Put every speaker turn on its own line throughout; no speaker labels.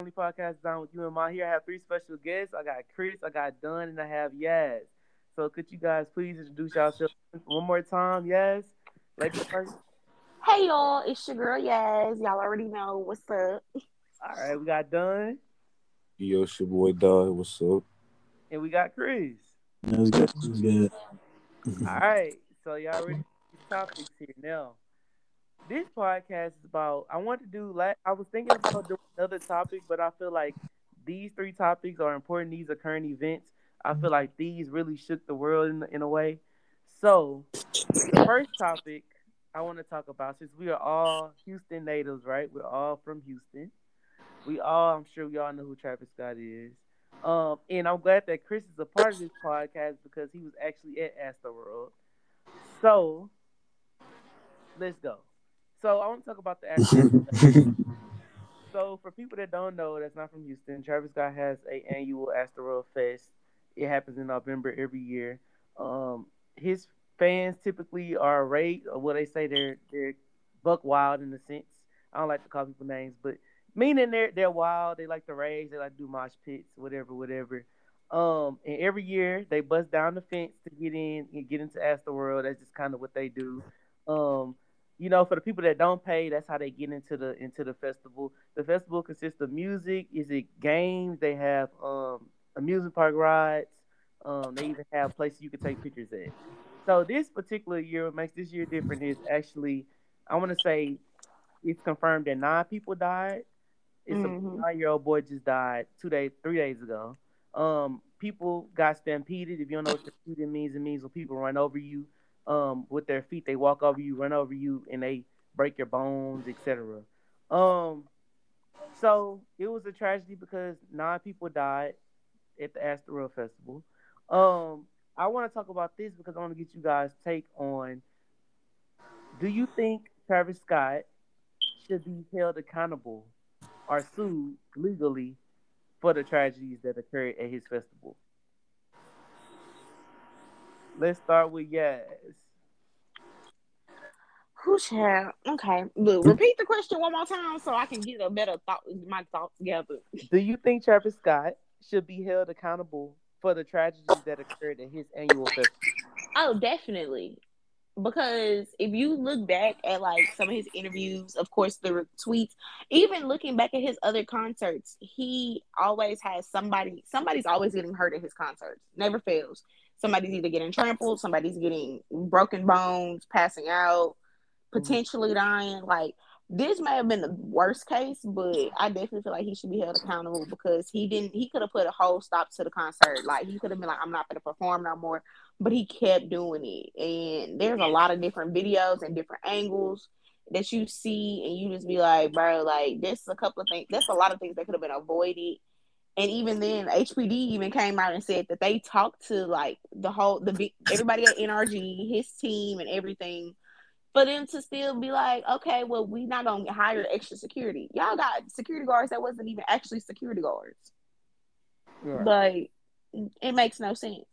Only podcast down with you and my here. I have three special guests. I got Chris, I got Don, and I have Yas. So could you guys please introduce yourselves one more time? Yas, ladies first.
Hey y'all, it's your girl Yas. Y'all already know what's up.
All right, we got Don.
Yo, it's your boy Dog. What's up?
And we got Chris.
That was good. That was good.
All right, so y'all ready for topics here now. This podcast is about. I want to do. Like, I was thinking about doing another topic, but I feel like these three topics are important. These are current events. I feel like these really shook the world in, in a way. So, the first topic I want to talk about, since we are all Houston natives, right? We're all from Houston. We all, I'm sure we all know who Travis Scott is. Um, and I'm glad that Chris is a part of this podcast because he was actually at Astroworld. So let's go. So I want to talk about the actual. so for people that don't know, that's not from Houston, Travis Scott has a annual Astroworld Fest. It happens in November every year. Um, his fans typically are rate or what they say they're they're buck wild in a sense. I don't like to call people names, but meaning they're they're wild. They like to rage. They like to do mosh pits, whatever, whatever. Um, and every year they bust down the fence to get in and get into Astroworld. That's just kind of what they do. Um, you know, for the people that don't pay, that's how they get into the into the festival. The festival consists of music. Is it games? They have um amusement park rides. Um, they even have places you can take pictures at. So this particular year, what makes this year different is actually, I want to say, it's confirmed that nine people died. It's
Mhm.
a nine-year-old boy just died two days, three days ago. Um, people got stampeded. If you don't know what stampeded means, it means when people run over you, um, with their feet, they walk over you, run over you, and they break your bones, etc. Um, so it was a tragedy because nine people died at the Astroworld Festival. Um, I want to talk about this because I want to get you guys' take on. Do you think Travis Scott should be held accountable or sued legally for the tragedies that occurred at his festival? Let's start with Yas.
Who child? Okay, look, repeat the question one more time so I can get a better thought, my thoughts together.
Do you think Travis Scott should be held accountable for the tragedy that occurred at his annual festival?
Oh, definitely. Because if you look back at like some of his interviews, of course, the tweets, even looking back at his other concerts, he always has somebody, somebody's always getting hurt at his concerts. Never fails. Somebody's either getting trampled, somebody's getting broken bones, passing out, mm. potentially dying. Like, this may have been the worst case, but I definitely feel like he should be held accountable because he didn't. He could have put a whole stop to the concert. Like he could have been like, "I'm not going to perform no more," but he kept doing it. And there's a lot of different videos and different angles that you see, and you just be like, "Bro, like this a couple of things. That's a lot of things that could have been avoided." And even then, HPD even came out and said that they talked to like the whole the everybody at NRG, his team, and everything for them to still be like, okay, well, we not gonna hire extra security. Y'all got security guards that wasn't even actually security guards. Like, it makes no sense.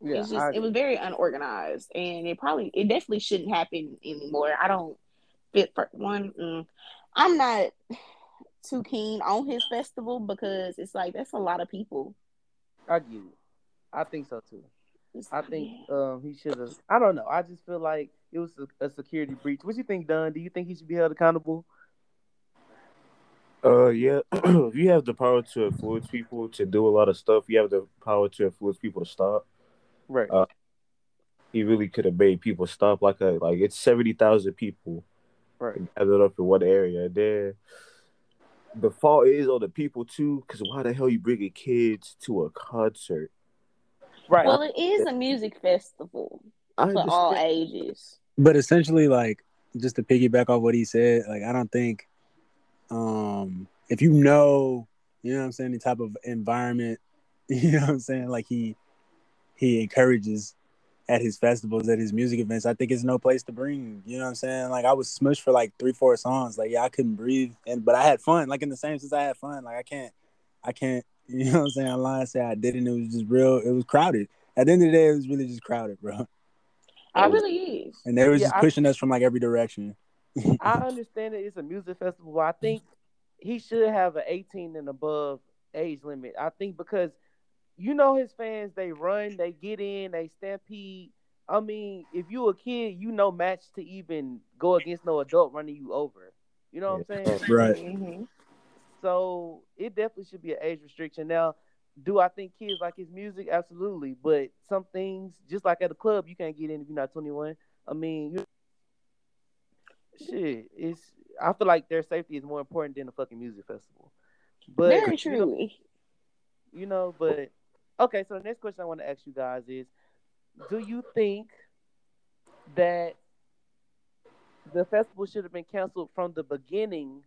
yeah,
it's just
I-
it was very unorganized, and it probably it definitely shouldn't happen anymore. I don't fit for one. Mm, I'm not too keen on his festival because it's like that's a lot of people.
I get it. I think so too.
It's-
I think um, he should have. I don't know. I just feel like it was a, a security breach. What do you think, Don? Do you think he should be held accountable?
Uh, yeah. if you have the power to influence people to do a lot of stuff, you have the power to influence people to stop.
Right.
Uh, He really could have made people stop. Like a like it's seventy thousand people
right.
gathered up in one area. Then the fault is on the people too, because why the hell you bringing kids to a concert?
Right.
well, it is a music festival
I
for all ages.
But essentially, like, just to piggyback off what he said, like, I don't think, um, if you know, you know what I'm saying, the type of environment, you know what I'm saying, like he, he encourages at his festivals, at his music events, I think it's no place to bring, you know what I'm saying? Like, I was smushed for like three, four songs. Like, yeah, I couldn't breathe. And, but I had fun. Like, in the same sense, I had fun. Like, I can't, I can't, you know what I'm saying? I lie and say I didn't. It was just real, it was crowded. At the end of the day, it was really just crowded, bro.
I
really is.
And they were
Yeah,
just
I-
pushing us from like every direction.
I understand that it's a music festival. I think he should have an 18 and above age limit. I think because you know his fans, they run, they get in, they stampede. I mean, if you a kid, you know match to even go against no adult running you over. You know what I'm saying?
Right.
Mhm.
So it definitely should be an age restriction. Now, do I think kids like his music? Absolutely. But some things, just like at a club, you can't get in if you're not 21. I mean, you, shit, it's. I feel like their safety is more important than the fucking music festival. But
Very
you know, you know, but okay. So the next question I want to ask you guys is: Do you think that the festival should have been canceled from the beginning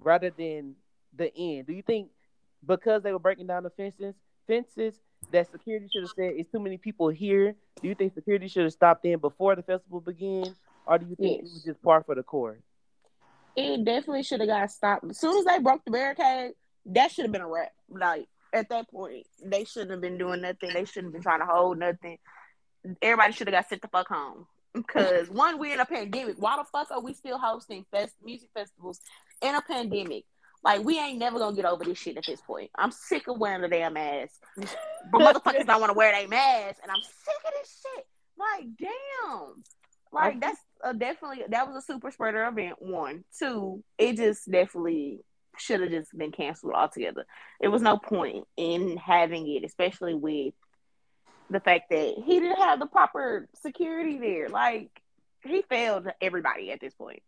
rather than the end? Do you think because they were breaking down the fences, fences that security should have said it's too many people here? Do you think security should have stopped in before the festival began, or do you think it was just par for the course?
It definitely should have got stopped. As soon as they broke the barricade, that should have been a wrap. Like at that point, they shouldn't have been doing nothing. They shouldn't have been trying to hold nothing. Everybody should have got sent the fuck home. Because one, we're in a pandemic. Why the fuck are we still hosting fest music festivals in a pandemic? Like we ain't never gonna get over this shit at this point. I'm sick of wearing the damn mask. But motherfuckers don't want to wear their mask, and I'm sick of this shit. Like, damn. Like that's a definitely that was a super spreader event. One, two, it just definitely should have just been canceled altogether. There was no point in having it, especially with the fact that he didn't have the proper security there. Like he failed everybody at this point.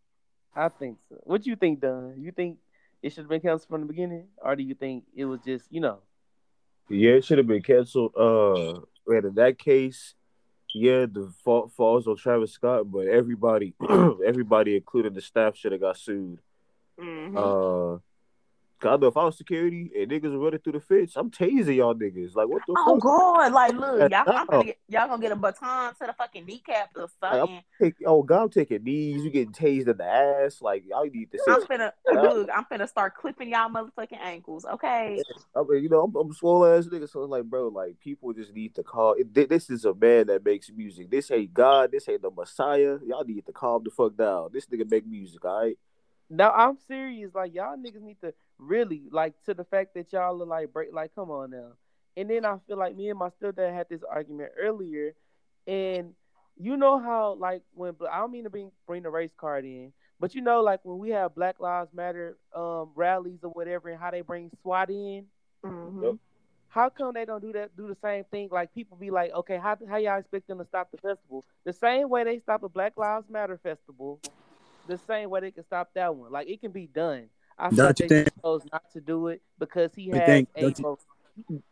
I think so. What do you think, Don? You think it should have been canceled from the beginning, or do you think it was just you know?
Yeah, it should have been canceled. Uh, and in that case, yeah, the fault falls on Travis Scott, but everybody, everybody, including the staff, should have got sued.
Mhm.
Uh, 'cause I know if I was security and niggas were running through the fence, I'm tasing y'all niggas. Like, what the
Oh
fuck?
God! Like, look, y'all, I'm gonna get, y'all gonna get a baton to the fucking kneecap or something.
Take, oh God, I'm taking knees. You getting tased in the ass. Like, y'all need to
I'm finna look. I'm finna start clipping y'all motherfucking ankles. Okay.
I mean, you know, I'm, I'm a swole ass nigga, so like, bro, like people just need to call. This is a man that makes music. This ain't God. This ain't the Messiah. Y'all need to calm the fuck down. This nigga make music, all right?
No, I'm serious. Like y'all niggas need to really like to the fact that y'all are like break. Like, come on now. And then I feel like me and my stepdad had this argument earlier, and you know how like when I don't mean to bring bring the race card in, but you know like when we have Black Lives Matter um rallies or whatever, and how they bring SWAT in.
Mhm.
Yep.
How come they don't do that? Do the same thing? Like people be like, okay, how how y'all expect them to stop the festival? The same way they stop a Black Lives Matter festival, the same way they can stop that one. Like it can be done. I feel
Don't
like
you
they
think-
chose not to do it because he has
think-
a
you-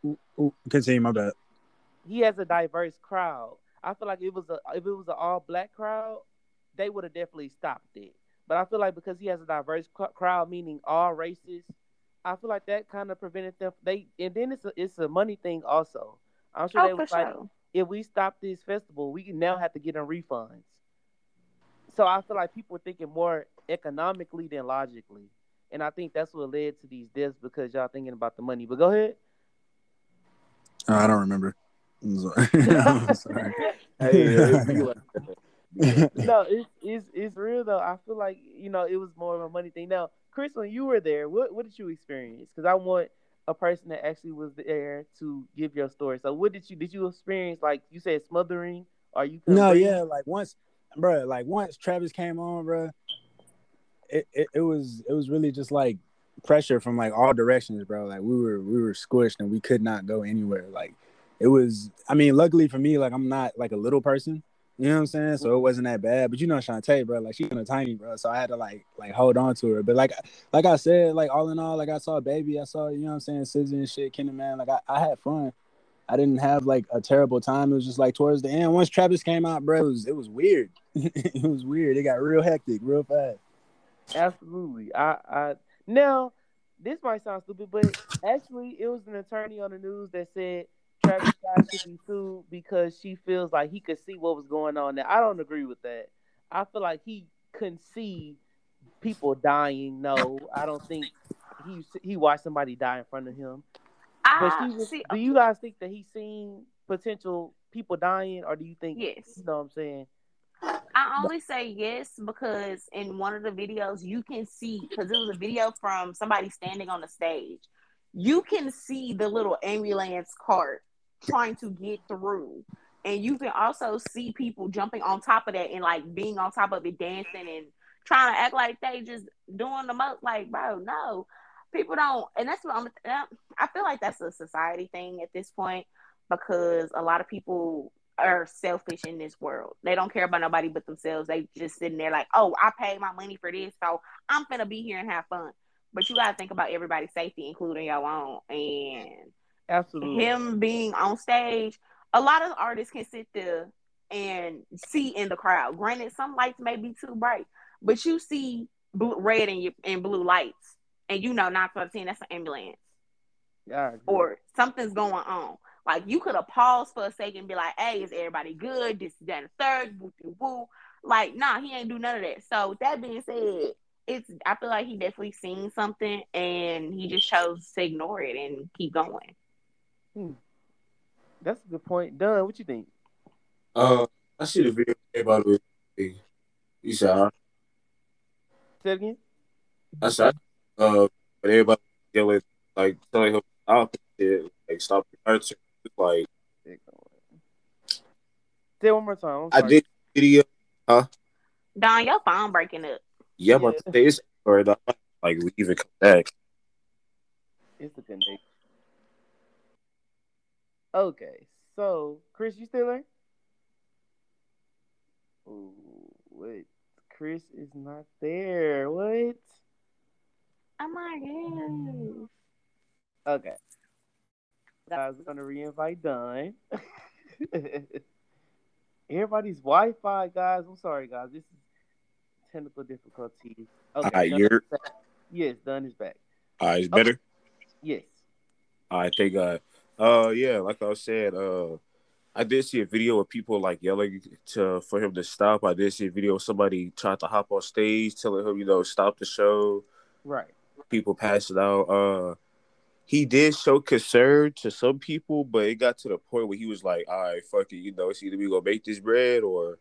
Ooh, ooh, continue, my bad.
he has a diverse crowd. I feel like it was a if it was an all black crowd, they would have definitely stopped it. But I feel like because he has a diverse cr- crowd, meaning all races, I feel like that kind of prevented them. They and then it's a it's a money thing also. I'm sure oh, they
Oh, for
was like,
sure.
if we stop this festival, we now have to get them refunds. So I feel like people are thinking more economically than logically, and I think that's what led to these deaths because y'all thinking about the money. But go ahead.
Oh, I don't remember. I'm sorry. I'm sorry.
Hey, it be
no, it's it's it's real though. I feel like you know it was more of a money thing. Now, Chris, when you were there, what what did you experience? Because I want a person that actually was there to give your story. So, what did you did you experience? Like you said, smothering, Are you?
no, yeah, like once, bro, like once Travis came on, bro, it, it it was it was really just like pressure from like all directions, bro. Like we were we were squished and we could not go anywhere. Like it was. I mean, luckily for me, like I'm not like a little person. You know what I'm saying? So it wasn't that bad. But you know Shantae, bro, like she's kind of tiny, bro. So I had to like like hold on to her. But like like I said, like all in all, like I saw baby, I saw, you know what I'm saying, SZA and shit, Kinder Man. Like I, I had fun. I didn't have like a terrible time. It was just like towards the end, once Travis came out, bro, it was it was weird. it was weird. It got real hectic, real fast.
Absolutely. I, I now this might sound stupid, but actually it was an attorney on the news that said Travis Scott should be sued because she feels like he could see what was going on there. I don't agree with that. I feel like he couldn't see people dying. No, I don't think he he watched somebody die in front of him.
I
ah, was,
see.
do you guys think that he's seen potential people dying, or do you think
Yes.
you know what I'm saying?
I only say yes because in one of the videos you can see because it was a video from somebody standing on the stage. You can see the little ambulance cart trying to get through. And you can also see people jumping on top of that and like being on top of it, dancing and trying to act like they just doing the most. Like, bro, no, people don't. And that's what I'm. I feel like that's a society thing at this point because a lot of people are selfish in this world. They don't care about nobody but themselves. They just sitting there like, oh, I paid my money for this, so I'm gonna be here and have fun. But you gotta think about everybody's safety, including your own. And
Absolutely.
him being on stage, a lot of artists can sit there and see in the crowd. Granted, some lights may be too bright, but you see blue, red and, and blue lights, and you know not for ten that's an ambulance
Yeah,
or something's going on. Like you could have paused for a second and be like, "Hey, is everybody good? This, that, and the third, woo, woo, woo." Like, nah, he ain't do none of that. So with that being said, it's I feel like he definitely seen something and he just chose to ignore it and keep going. Hmm.
That's a good point. Don, what you think?
Uh, I see the video. Everybody was, you said,
Say it again.
I said, uh, but everybody was yelling, like, telling him, stop it, like, stop the concert. Like,
Say one more time. I'm
I did video. Huh?
Don, your phone breaking up.
Yeah, but
Yeah.
say it's or not, like, leave and come back.
It's a connection. Okay, so Chris, you still there? Ooh, wait. Chris is not there. What?
Oh my god.
Okay. Guys, we're gonna reinvite Don. Everybody's Wi-Fi, guys. I'm sorry, guys. This is technical difficulties. Okay.
Alright,
Don
you're-
back. Yes, Don is back.
All right, it's better.
Yes.
All right, thank God. Uh, yeah, like I said, uh, I did see a video of people like yelling to for him to stop. I did see a video of somebody tried to hop on stage, telling him, you know, stop the show.
Right.
People passing out. Uh, he did show concern to some people, but it got to the point where he was like, "All right, fuck it, you know, it's either we gonna make this bread or."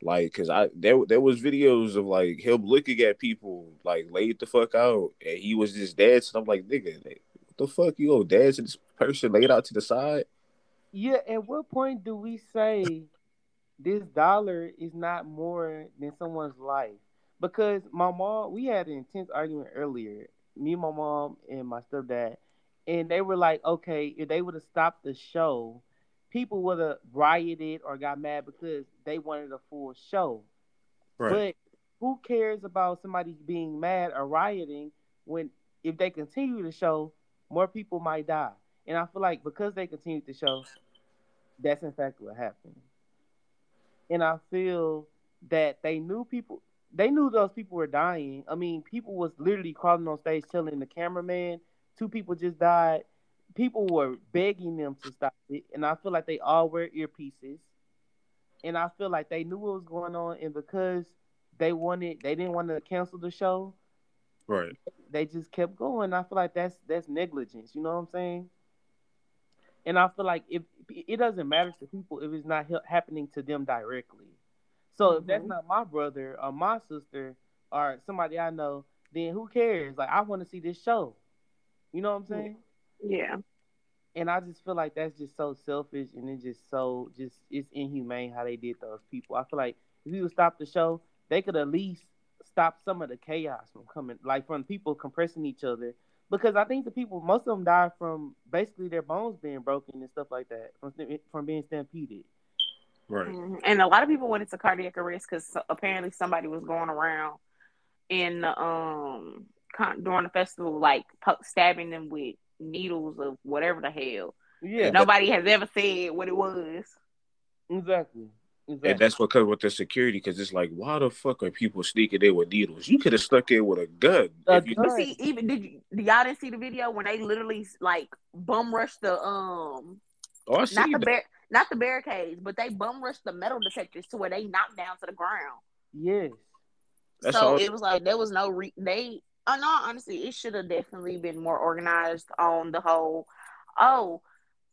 Like, cause I there there was videos of like him looking at people like laid the fuck out, and he was just dancing. I'm like, nigga, the fuck you gonna dance this person laid out to the side?
Yeah, at what point do we say this dollar is not more than someone's life? Because my mom, we had an intense argument earlier, me, my mom, and my stepdad, and they were like, okay, if they would have stopped the show, people would have rioted or got mad because they wanted a full show. But who cares about somebody being mad or rioting when if they continue the show, more people might die. And I feel like because they continued the show, that's in fact what happened. And I feel that they knew people they knew those people were dying. I mean, people was literally crawling on stage telling the cameraman, two people just died. People were begging them to stop it. And I feel like they all wear earpieces. And I feel like they knew what was going on and because they wanted they didn't want to cancel the show,
Right.
they just kept going. I feel like that's that's negligence. You know what I'm saying? And I feel like if it doesn't matter to people if it's not happening to them directly. So if that's not my brother or my sister or somebody I know, then who cares? Like I want to see this show. You know what I'm saying?
Yeah.
And I just feel like that's just so selfish and it's just so just it's inhumane how they did those people. I feel like if you would stop the show, they could at least stop some of the chaos from coming, like from people compressing each other. Because I think the people, most of them died from basically their bones being broken and stuff like that, from from being stampeded.
Right.
Mhm. And a lot of people went into cardiac arrest because apparently somebody was going around in the um con- during the festival, like po- stabbing them with needles of whatever the hell.
Yeah,
Nobody has ever said what it was.
exactly. Exactly.
And that's what comes with the security, because it's like, why the fuck are people sneaking in with needles? You could have stuck in with a gun.
A
you,
gun.
But see, even did you, y'all didn't see the video when they literally like bum rushed the um
oh, I
not
see
the
that.
bar- not the barricades, but they bum rushed the metal detectors to where they knocked down to the ground.
yes.
That's
so
all-
it was like there was no re- they. Oh no, honestly, it should have definitely been more organized on the whole. Oh,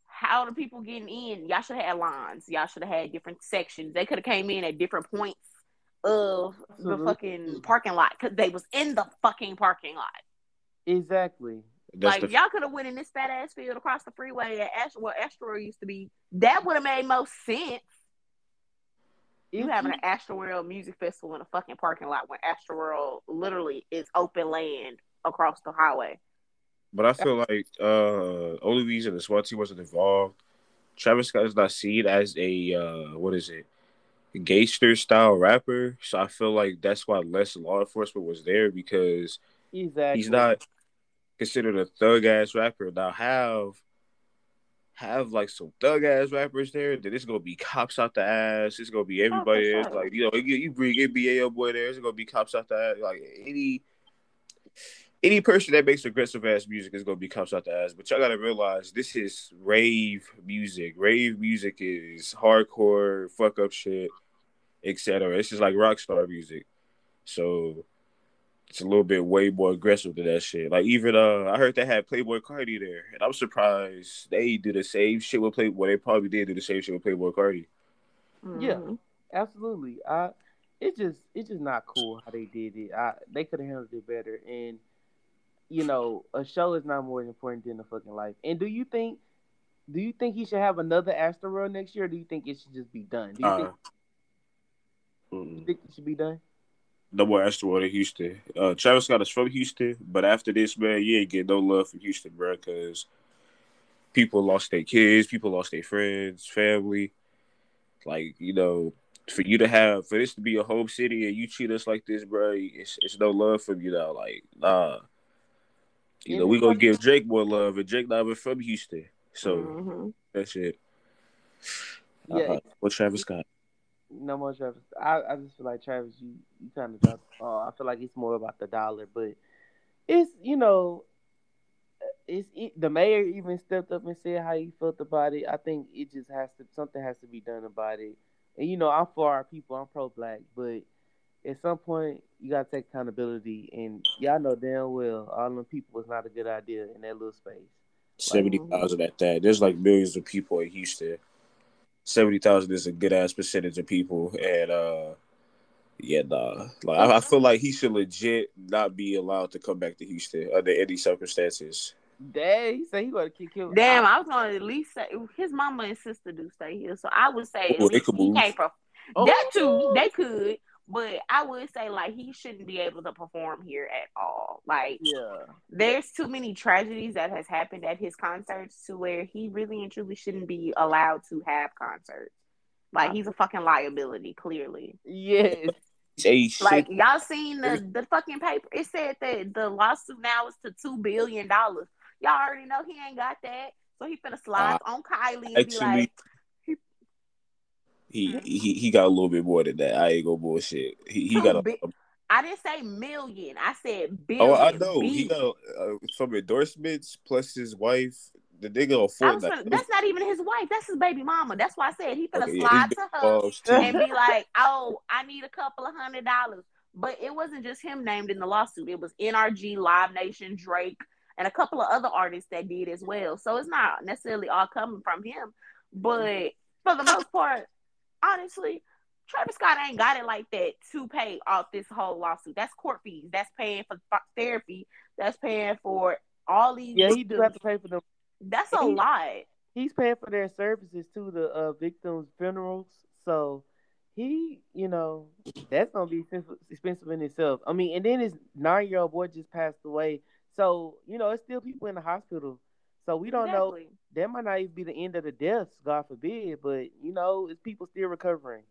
how the people getting in? Y'all should have had lines. Y'all should have had different sections. They could have came in at different points of
Absolutely.
the fucking parking lot because they was in the fucking parking lot.
Exactly.
That's
like
the
y'all could have went in this fat ass field across the freeway at Ast- where Astroworld used to be. That would have made most sense. You
If
having an Astroworld music festival in a fucking parking lot when Astroworld literally is open land across the highway.
But I feel like uh only reason the SWAT team wasn't involved, Travis Scott is not seen as a uh what is it, gangster style rapper. So I feel like that's why less law enforcement was there because
exactly.
he's not considered a thug ass rapper. Now have have like some thug ass rappers there, then it's gonna be cops out the ass. It's gonna be oh, everybody
for
there.
sure.
Like you know, you, you bring NBA YoungBoy there, it's gonna be cops out the ass. Like any any person that makes aggressive ass music is gonna be cops out the ass. But y'all gotta realize this is rave music. Rave music is hardcore, fuck up shit, etc. This is like rock star music. So it's a little bit way more aggressive than that shit. Like even uh I heard they had Playboi Carti there, and I'm surprised they do the same shit with Playboi. They probably did do the same shit with Playboi Carti.
Yeah.
Mhm.
Absolutely. I it's just it's just not cool how they did it. I they could have handled it better. And you know, a show is not more important than a fucking life. And do you think do you think he should have another Astroworld next year or do you think it should just be done? Do you
Uh,
think, you think it should be done?
No more Astroworld in Houston. Uh, Travis Scott is from Houston, but after this, man, you ain't get no love from Houston, bro, because people lost their kids, people lost their friends, family. Like, you know, for you to have, for this to be your home city and you treat us like this, bro, it's, it's no love from you now. Like, nah. You know, we gonna give Drake more love, and Drake not even from Houston. So,
Mhm.
that's it.
Yeah.
Well, Travis Scott.
No more Travis. I, I just feel like Travis, you, you kind of dropped. Uh, I feel like it's more about the dollar, but it's you know, it's it, the mayor even stepped up and said how he felt about it. I think it just has to something has to be done about it. And you know, I'm for our people. I'm pro black, but at some point you gotta take accountability. And y'all know damn well all them people was not a good idea in that little space.
Seventy thousand at that. There's like millions of people in Houston. Seventy thousand is a good ass percentage of people, and uh, yeah, nah. Like I, I feel like he should legit not be allowed to come back to Houston under any circumstances.
Dad, he said he gonna kick him.
Damn, I was gonna at least say his mama and sister do stay here, so I would say at
Oh, they could
he
move.
can't.
Oh.
That too, they could, but I would say like he shouldn't be able to perform here at all. Like
Yeah.
there's too many tragedies that has happened at his concerts to where he really and truly shouldn't be allowed to have concerts. Like he's a fucking liability, clearly.
Yes.
Hey.
Like y'all seen the the fucking paper? It said that the lawsuit now is to two billion dollars. Y'all already know he ain't got that, so he finna slide on Kylie and be like,
he, he he got a little bit more than that. I ain't gonna bullshit. He he got a.
I didn't say million. I said billion.
Oh, I know. He got uh, some endorsements plus his wife. The nigga afford that.
finna, that's not even his wife. That's his baby mama. That's why I said he finna
Okay, yeah,
slide
his
to her and be like, "Oh, I need a couple of hundred dollars." But it wasn't just him named in the lawsuit. It was NRG, Live Nation, Drake, and a couple of other artists that did as well. So it's not necessarily all coming from him. But for the most part, honestly, Travis Scott ain't got it like that to pay off this whole lawsuit. That's court fees. That's paying for therapy. That's paying for all these.
Yeah, he do have to pay for them.
That's a
he-
lot.
He's paying for their services to the uh, victims' funerals. So he, you know, that's gonna be expensive- expensive in itself. I mean, and then his nine-year-old boy just passed away. So you know, it's still people in the hospital. So we don't know. That might not even be the end of the deaths, God forbid. But you know, it's people still recovering.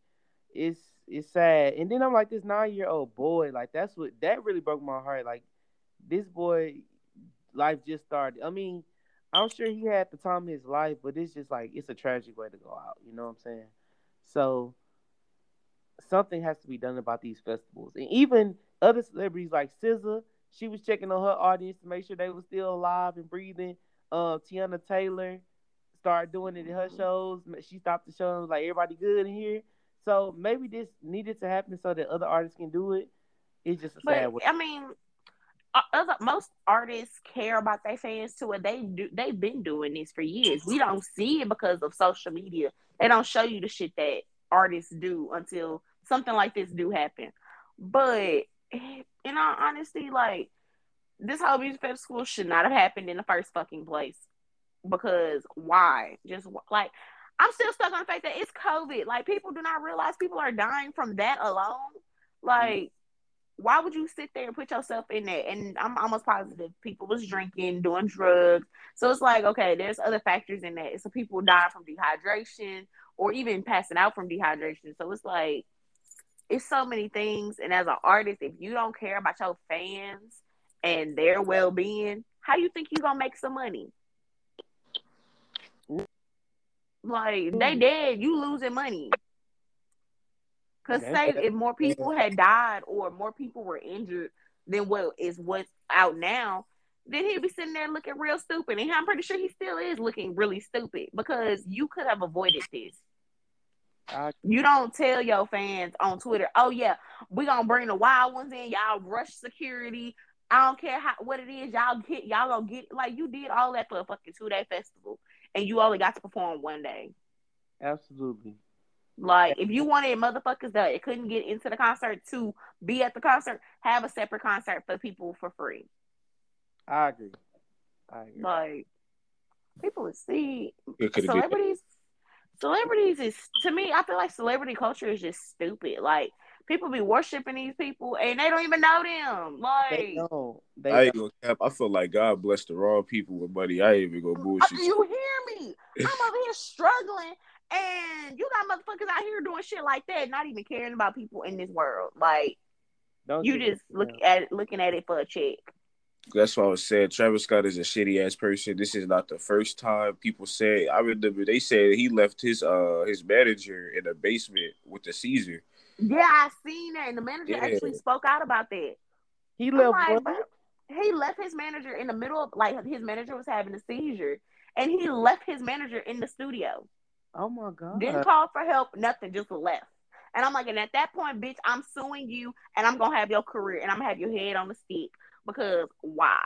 It's it's sad. And then I'm like, this nine-year-old boy, like that's what that really broke my heart. Like this boy, life just started. I mean. I'm sure he had the time of his life, but it's just like it's a tragic way to go out. You know what I'm saying? So something has to be done about these festivals, and even other celebrities like SZA. She was checking on her audience to make sure they were still alive and breathing. Uh, Teyana Taylor started doing it in her shows. She stopped the show and was like, "Everybody good in here." So maybe this needed to happen so that other artists can do it. It's just a sad
But
way.
I mean, other most artists care about their fans too, and they do. They've been doing this for years. We don't see it because of social media. They don't show you the shit that artists do until something like this do happen. But in all honesty, like this whole music festival should not have happened in the first fucking place. Because why? Just like I'm still stuck on the fact that it's COVID. Like people do not realize people are dying from that alone. Like, why would you sit there and put yourself in there? And I'm almost positive people was drinking, doing drugs. So it's like, okay, there's other factors in that. So people die from dehydration or even passing out from dehydration. So it's like it's so many things. And as an artist, if you don't care about your fans and their well being, how you think you gonna make some money? Like they mm. dead, you losing money. Cause say if more people had died or more people were injured than what is what's out now, then he'd be sitting there looking real stupid. And I'm pretty sure he still is looking really stupid because you could have avoided this. you don't tell your fans on Twitter, oh yeah, we're gonna bring the wild ones in, y'all rush security. I don't care how what it is, y'all get y'all gonna get like you did all that for a fucking two day festival and you only got to perform one day.
Absolutely.
Like if you wanted motherfuckers that it couldn't get into the concert to be at the concert, have a separate concert for people for free.
I agree. I agree.
Like people would see celebrities. Celebrities is to me. I feel like celebrity culture is just stupid. Like people be worshiping these people and they don't even know them. Like they don't.
They I ain't gonna cap. I feel like God blessed the wrong people with money. I ain't even gonna bullshit.
You hear me? I'm over here struggling, and you got motherfuckers out here doing shit like that, not even caring about people in this world. Like don't you just look at it, looking at it for a check.
That's what I was saying. Travis Scott is a shitty ass person. This is not the first time people say. I remember they said he left his uh his manager in the basement with the seizure.
Yeah, I seen that, and the manager yeah. actually spoke out about that.
He left.
Like, he left his manager in the middle of like his manager was having a seizure, and he left his manager in the studio.
Oh my god!
Didn't call for help, nothing, just left. And I'm like, and at that point, bitch, I'm suing you, and I'm gonna have your career, and I'm gonna have your head on the stick because why?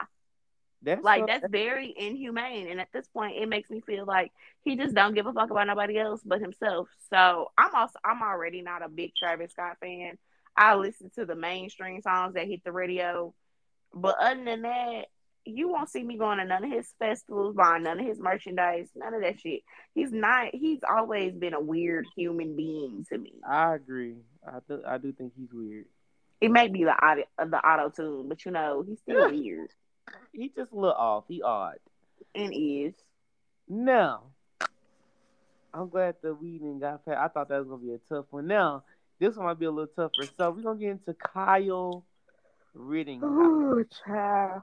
That's like so, that's very inhumane, and at this point, it makes me feel like he just don't give a fuck about nobody else but himself. So I'm also I'm already not a big Travis Scott fan. I mm. listen to the mainstream songs that hit the radio, but other than that, you won't see me going to none of his festivals, buying none of his merchandise, none of that shit. He's not. He's always been a weird human being to me.
I agree. I th- I do think he's weird.
It may be the auto, the auto tune, but you know he's still weird
he just a little off. He odd.
And is.
Now, I'm glad the we didn't got past. I thought that was gonna be a tough one. Now, this one might be a little tougher. So we're gonna get into Kyle Rittenhouse. Ooh, child.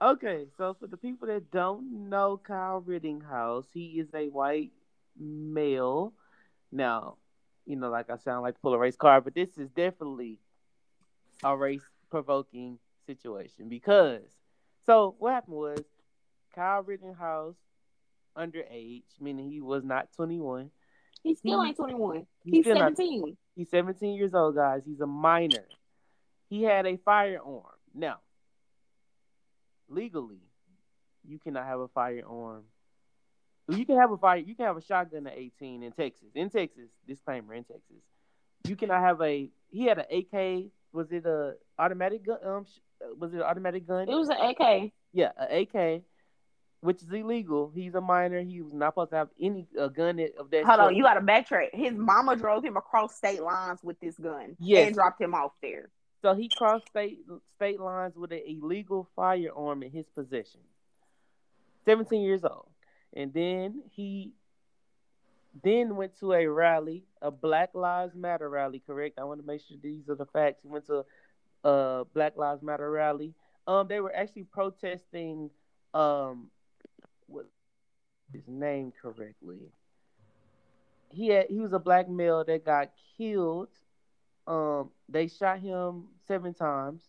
Okay, so for the people that don't know Kyle Rittenhouse, he is a white male. Now, you know, like I sound like pull a race card, but this is definitely a race provoking situation because so what happened was Kyle Rittenhouse underage, meaning he was not 21.
He still he, ain't 21. He's, he's 17. Not,
he's 17 years old, guys. He's a minor. He had a firearm. Now, legally, you cannot have a firearm. You can have a fire. You can have a shotgun at 18 in Texas. In Texas, disclaimer in Texas, you cannot have a. He had an AK. Was it a automatic gun? Um, was it an automatic gun?
It was an AK.
Yeah, an AK, which is illegal. He's a minor. He was not supposed to have any uh, gun of that.
Hold sort. on, you got to backtrack. His mama drove him across state lines with this gun. Yes. and dropped him off there.
So he crossed state state lines with an illegal firearm in his possession. Seventeen years old, and then he then went to a rally, a Black Lives Matter rally. Correct? I want to make sure these are the facts. He went to uh Black Lives Matter rally. Um, they were actually protesting um what his name correctly. He had he was a black male that got killed. Um, they shot him seven times.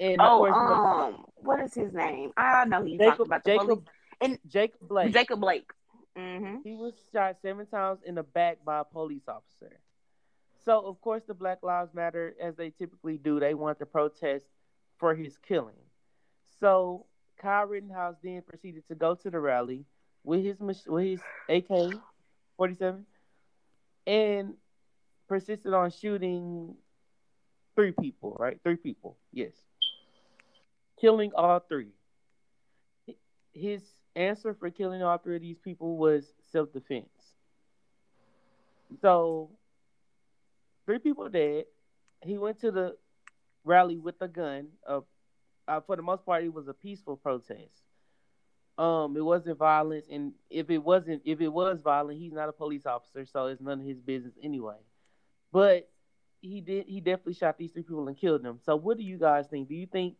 And oh, course, um, what is his name? I know he's Jacob, talking about the Jacob, police. And
Jacob Blake.
Jacob Blake. Mm-hmm.
He was shot seven times in the back by a police officer. So of course the Black Lives Matter, as they typically do, they want to protest for his killing. So Kyle Rittenhouse then proceeded to go to the rally with his with his AK forty seven and persisted on shooting three people, right? Three people, yes. Killing all three. His answer for killing all three of these people was self defense. So, three people dead. He went to the rally with a gun. Uh, uh, for the most part, it was a peaceful protest. Um, it wasn't violence, and if it wasn't, if it was violent, he's not a police officer, so it's none of his business anyway. But he did, he definitely shot these three people and killed them. So, what do you guys think? Do you think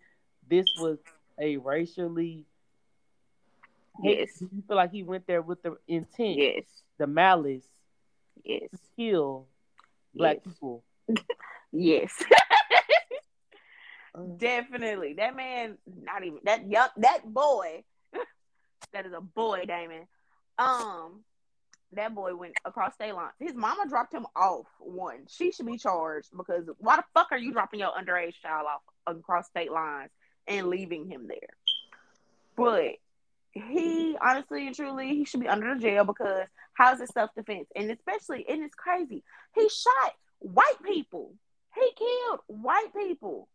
this was a racially?
Yes.
Do you feel like he went there with the intent,
Yes.
the malice,
Yes.
to kill black
Yes.
people?
Yes.
Uh,
Definitely. That man, not even that young that boy. that is a boy, Damon. Um, that boy went across state lines. His mama dropped him off. One, she should be charged because why the fuck are you dropping your underage child off across state lines and leaving him there? But he honestly and truly he should be under the jail because how's it self defense? And especially and it's crazy. He shot white people. He killed white people.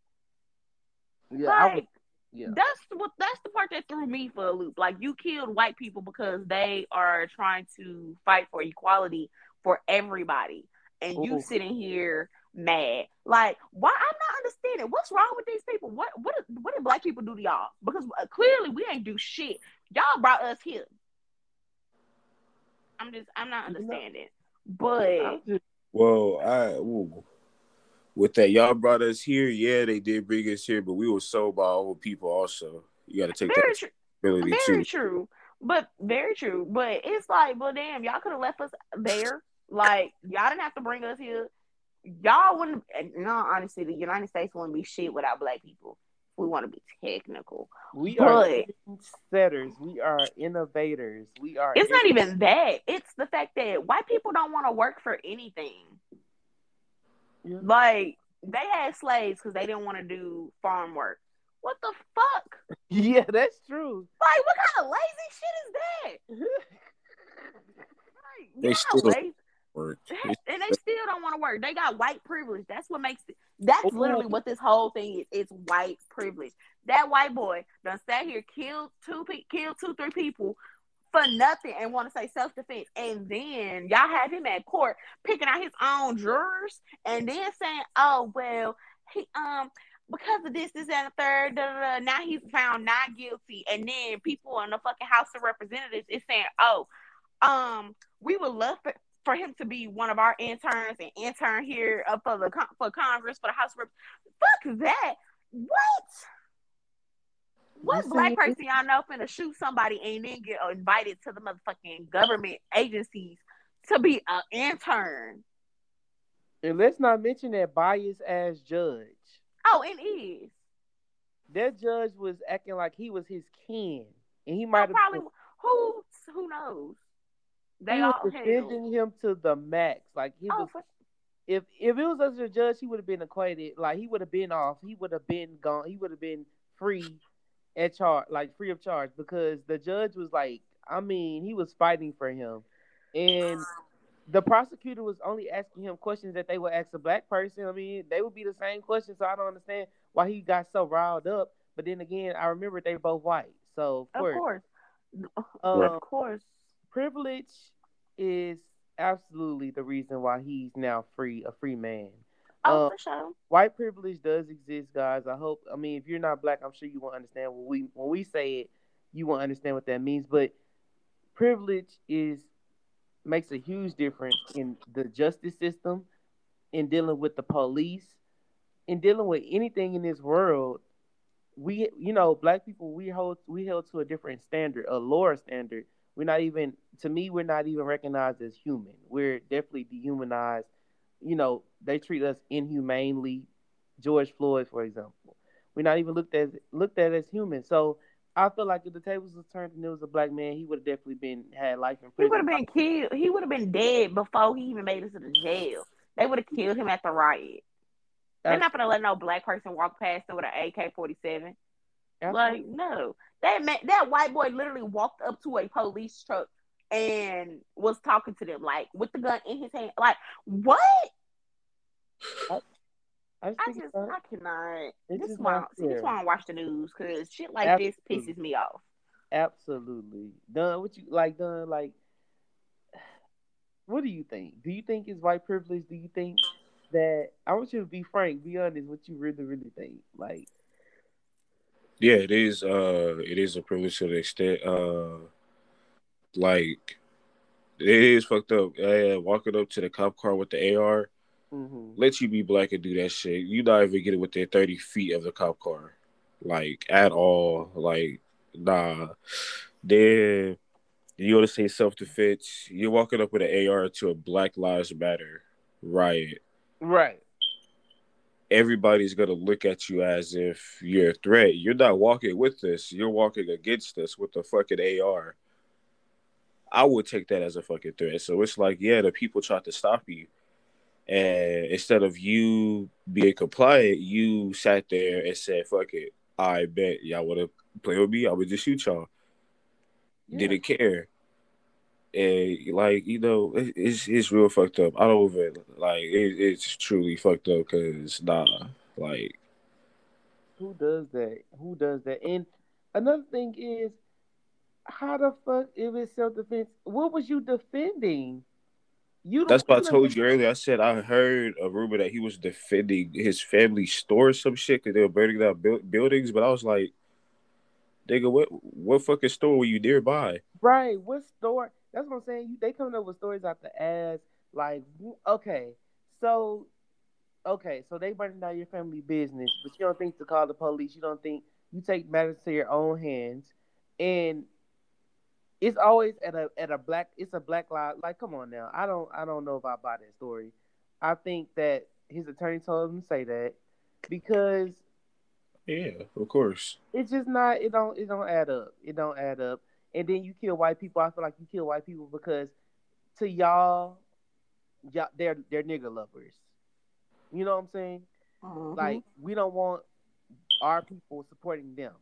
yeah, I
Like
would, yeah.
that's what that's the part that threw me for a loop. Like you killed white people because they are trying to fight for equality for everybody, and you sitting here mad. Like why? I'm not understanding what's wrong with these people. What what what did black people do to y'all? Because uh, clearly we ain't do shit. Y'all brought us here. I'm just I'm not understanding. But
Well, I ooh. with that y'all brought us here. Yeah, they did bring us here, but we were sold by our people. Also, you got to take
very
that
true.
responsibility
Very
too.
true. But very true. But it's like, well, damn, y'all could have left us there. Like, y'all didn't have to bring us here. Y'all wouldn't, No, honestly, the United States wouldn't be shit without black people. We want to be technical.
we are setters. We are innovators. We are.
it's not even that. It's the fact that white people don't want to work for anything.
Yeah.
Like, they had slaves because they didn't want to do farm work. What the fuck?
Yeah, that's true.
Like, what kind of lazy shit is that? Like,
They
you're
still-
not lazy.
Work.
and they still don't want to work. They got white privilege. That's what makes it. That's literally what this whole thing is. It's white privilege. That white boy done sat here, killed two, pe- killed two, three people for nothing, and want to say self defense. And then y'all have him at court picking out his own jurors, and then saying, "Oh well, he um." Because of this, this, and the third, da, da, da, now he's found not guilty, and then people in the fucking House of Representatives is saying, "Oh, um, we would love for, for him to be one of our interns and intern here uh, for the for Congress for the House of Rep- Fuck that! What? What
You
black person y'all know finna shoot somebody and then get invited to the motherfucking government agencies to be an intern?
And let's not mention that biased ass judge.
Oh, it is.
That judge was acting like he was his kin, and he might have
probably who who knows? They
he was defending him to the max. Like he
Oh,
was,
for,
if if it was as a judge, he would have been acquitted. Like he would have been off. He would have been gone. He would have been free at charge, like free of charge, because the judge was like, I mean, he was fighting for him, and the prosecutor was only asking him questions that they would ask a black person. I mean, they would be the same questions. So I don't understand why he got so riled up. But then again, I remember they were both white, so of
of
course,
course,
um,
of course.
Privilege is absolutely the reason why he's now free, a free man.
Oh,
uh,
for sure.
White privilege does exist, guys. I hope. I mean, if you're not black, I'm sure you won't understand when we when we say it. You won't understand what that means. But privilege is makes a huge difference in the justice system, in dealing with the police, in dealing with anything in this world. We, you know, black people, we hold we held to a different standard, a lower standard. We're not even, to me, we're not even recognized as human. We're definitely dehumanized. You know, they treat us inhumanely. George Floyd, for example, we're not even looked at looked at as human. So I feel like if the tables was turned and it was a black man, he would have definitely been had life in prison.
He would have been killed. He would have been dead before he even made it to the jail. They would have killed him at the riot. They're not gonna let no black person walk past them with an AK forty seven. Like no, that man, that white boy literally walked up to a police truck and was talking to them like with the gun in his hand. Like what? I, I, I just I cannot. This is why this is why I watch the news because shit like Absolutely. this pisses me off.
Absolutely. Done what you like done like what do you think? Do you think it's white privilege? Do you think that I want you to be frank, be honest, what you really, really think? Like
Yeah, it is uh it is a privilege to the extent uh like it is fucked up. Uh, walking up to the cop car with the AR, mm-hmm. let you be black and do that shit. You not even get it within thirty feet of the cop car, like at all. Like nah. Then you want to say self defense. You're walking up with an AR to a Black Lives Matter riot.
Right.
Everybody's gonna look at you as if you're a threat. You're not walking with us. You're walking against us with the fucking AR. I would take that as a fucking threat. So it's like, yeah, the people tried to stop you. And instead of you being compliant, you sat there and said, fuck it. I bet y'all want to play with me. I would just shoot y'all. Yeah. Didn't care. And like, you know, it, it's it's real fucked up. I don't even like it, it's truly fucked up because nah, like
who does that? Who does that? And another thing is how the fuck if it's self defense? What was you defending?
You That's what I told you earlier. I said I heard a rumor that he was defending his family store or some shit because they were burning down bu- buildings. But I was like, nigga, what what fucking store were you nearby?
Right, what store? That's what I'm saying. They coming up with stories out the ass. Like, okay, so okay, so they burning down your family business, but you don't think to call the police. You don't think you take matters to your own hands, and it's always at a at a black it's a black lie. Like, come on now. I don't I don't know if I buy that story. I think that his attorney told him to say that because
Yeah, of course.
It's just not it don't it don't add up. It don't add up. And then you kill white people. I feel like you kill white people because to y'all, y'all they're they're nigger lovers. You know what I'm saying? Mm-hmm. Like we don't want our people supporting them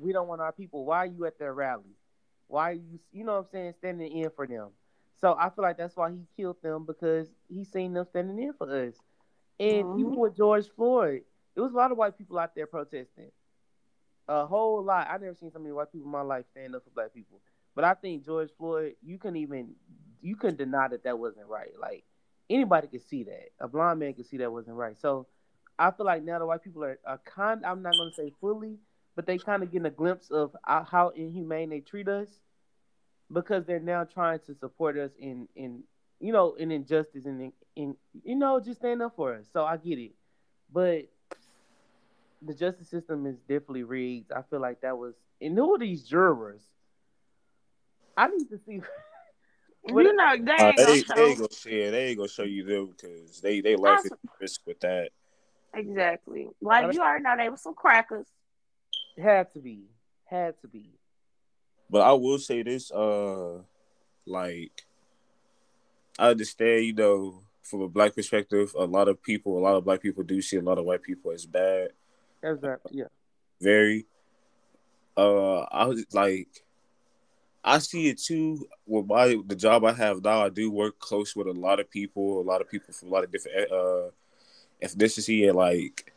we don't want our people. Why are you at their rally? Why are you, you know what I'm saying, standing in for them? So I feel like that's why he killed them because he seen them standing in for us. And mm-hmm. even with George Floyd, there was a lot of white people out there protesting. A whole lot. I never seen so many white people in my life stand up for black people. But I think George Floyd, you couldn't even, you couldn't deny that that wasn't right. Like anybody could see that. A blind man could see that wasn't right. So I feel like now the white people are, are kind. I'm not going to say fully, but they kind of getting a glimpse of how inhumane they treat us because they're now trying to support us in in you know in injustice and in, in you know just stand up for us. So I get it, but the justice system is definitely rigged. I feel like that was and who are these jurors? I need to see.
you know, they ain't, uh,
they, gonna they ain't gonna see it. They ain't gonna show you them because they they life is risk with that.
Exactly. Like you already know, they were some crackers.
Had to be. Had to be.
But I will say this, uh like I understand, you know, from a black perspective, a lot of people, a lot of black people do see a lot of white people as bad.
Exactly. Yeah.
Very. Uh, I was like, I see it too. With my the job I have now, I do work close with a lot of people, a lot of people from a lot of different uh ethnicity, and like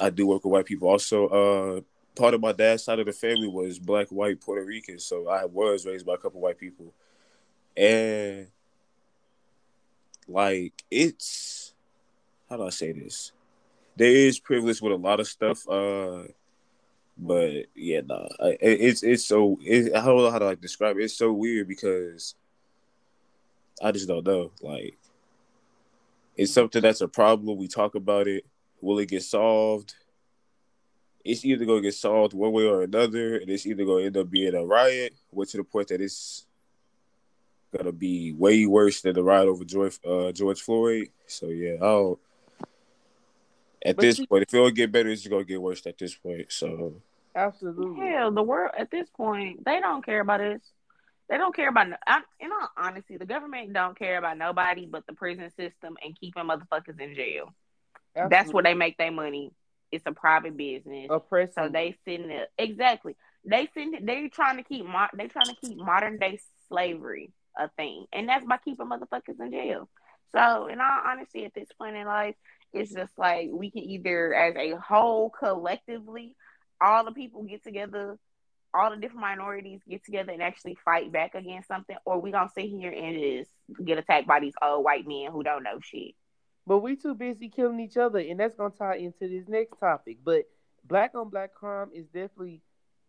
I do work with white people also. Uh, part of my dad's side of the family was black, white, Puerto Rican. So I was raised by a couple white people. And like it's how do I say this? There is privilege with a lot of stuff. Uh but yeah, nah. It's it's so it, I don't know how to like describe it. It's so weird because I just don't know. Like it's something that's a problem. We talk about it. Will it get solved? it's either gonna get solved one way or another, and it's either gonna end up being a riot, which to the point that it's gonna be way worse than the riot over George uh, George Floyd. So yeah, I'll at but this see, point, if it don't get better, it's gonna get worse at this point. So
absolutely,
hell, the world at this point they don't care about us. They don't care about. I, in all honesty, the government don't care about nobody but the prison system and keeping motherfuckers in jail. Absolutely. That's where they make their money. It's a private business.
Oppressive.
So they sitting there exactly. They sitting they trying to keep mo- they trying to keep modern day slavery a thing, and that's by keeping motherfuckers in jail. So, in all honesty, at this point in life, it's just like we can either, as a whole, collectively, all the people get together, all the different minorities get together and actually fight back against something, or we gonna sit here and just get attacked by these old white men who don't know shit.
But we too busy killing each other, and that's gonna tie into this next topic. But black on black crime is definitely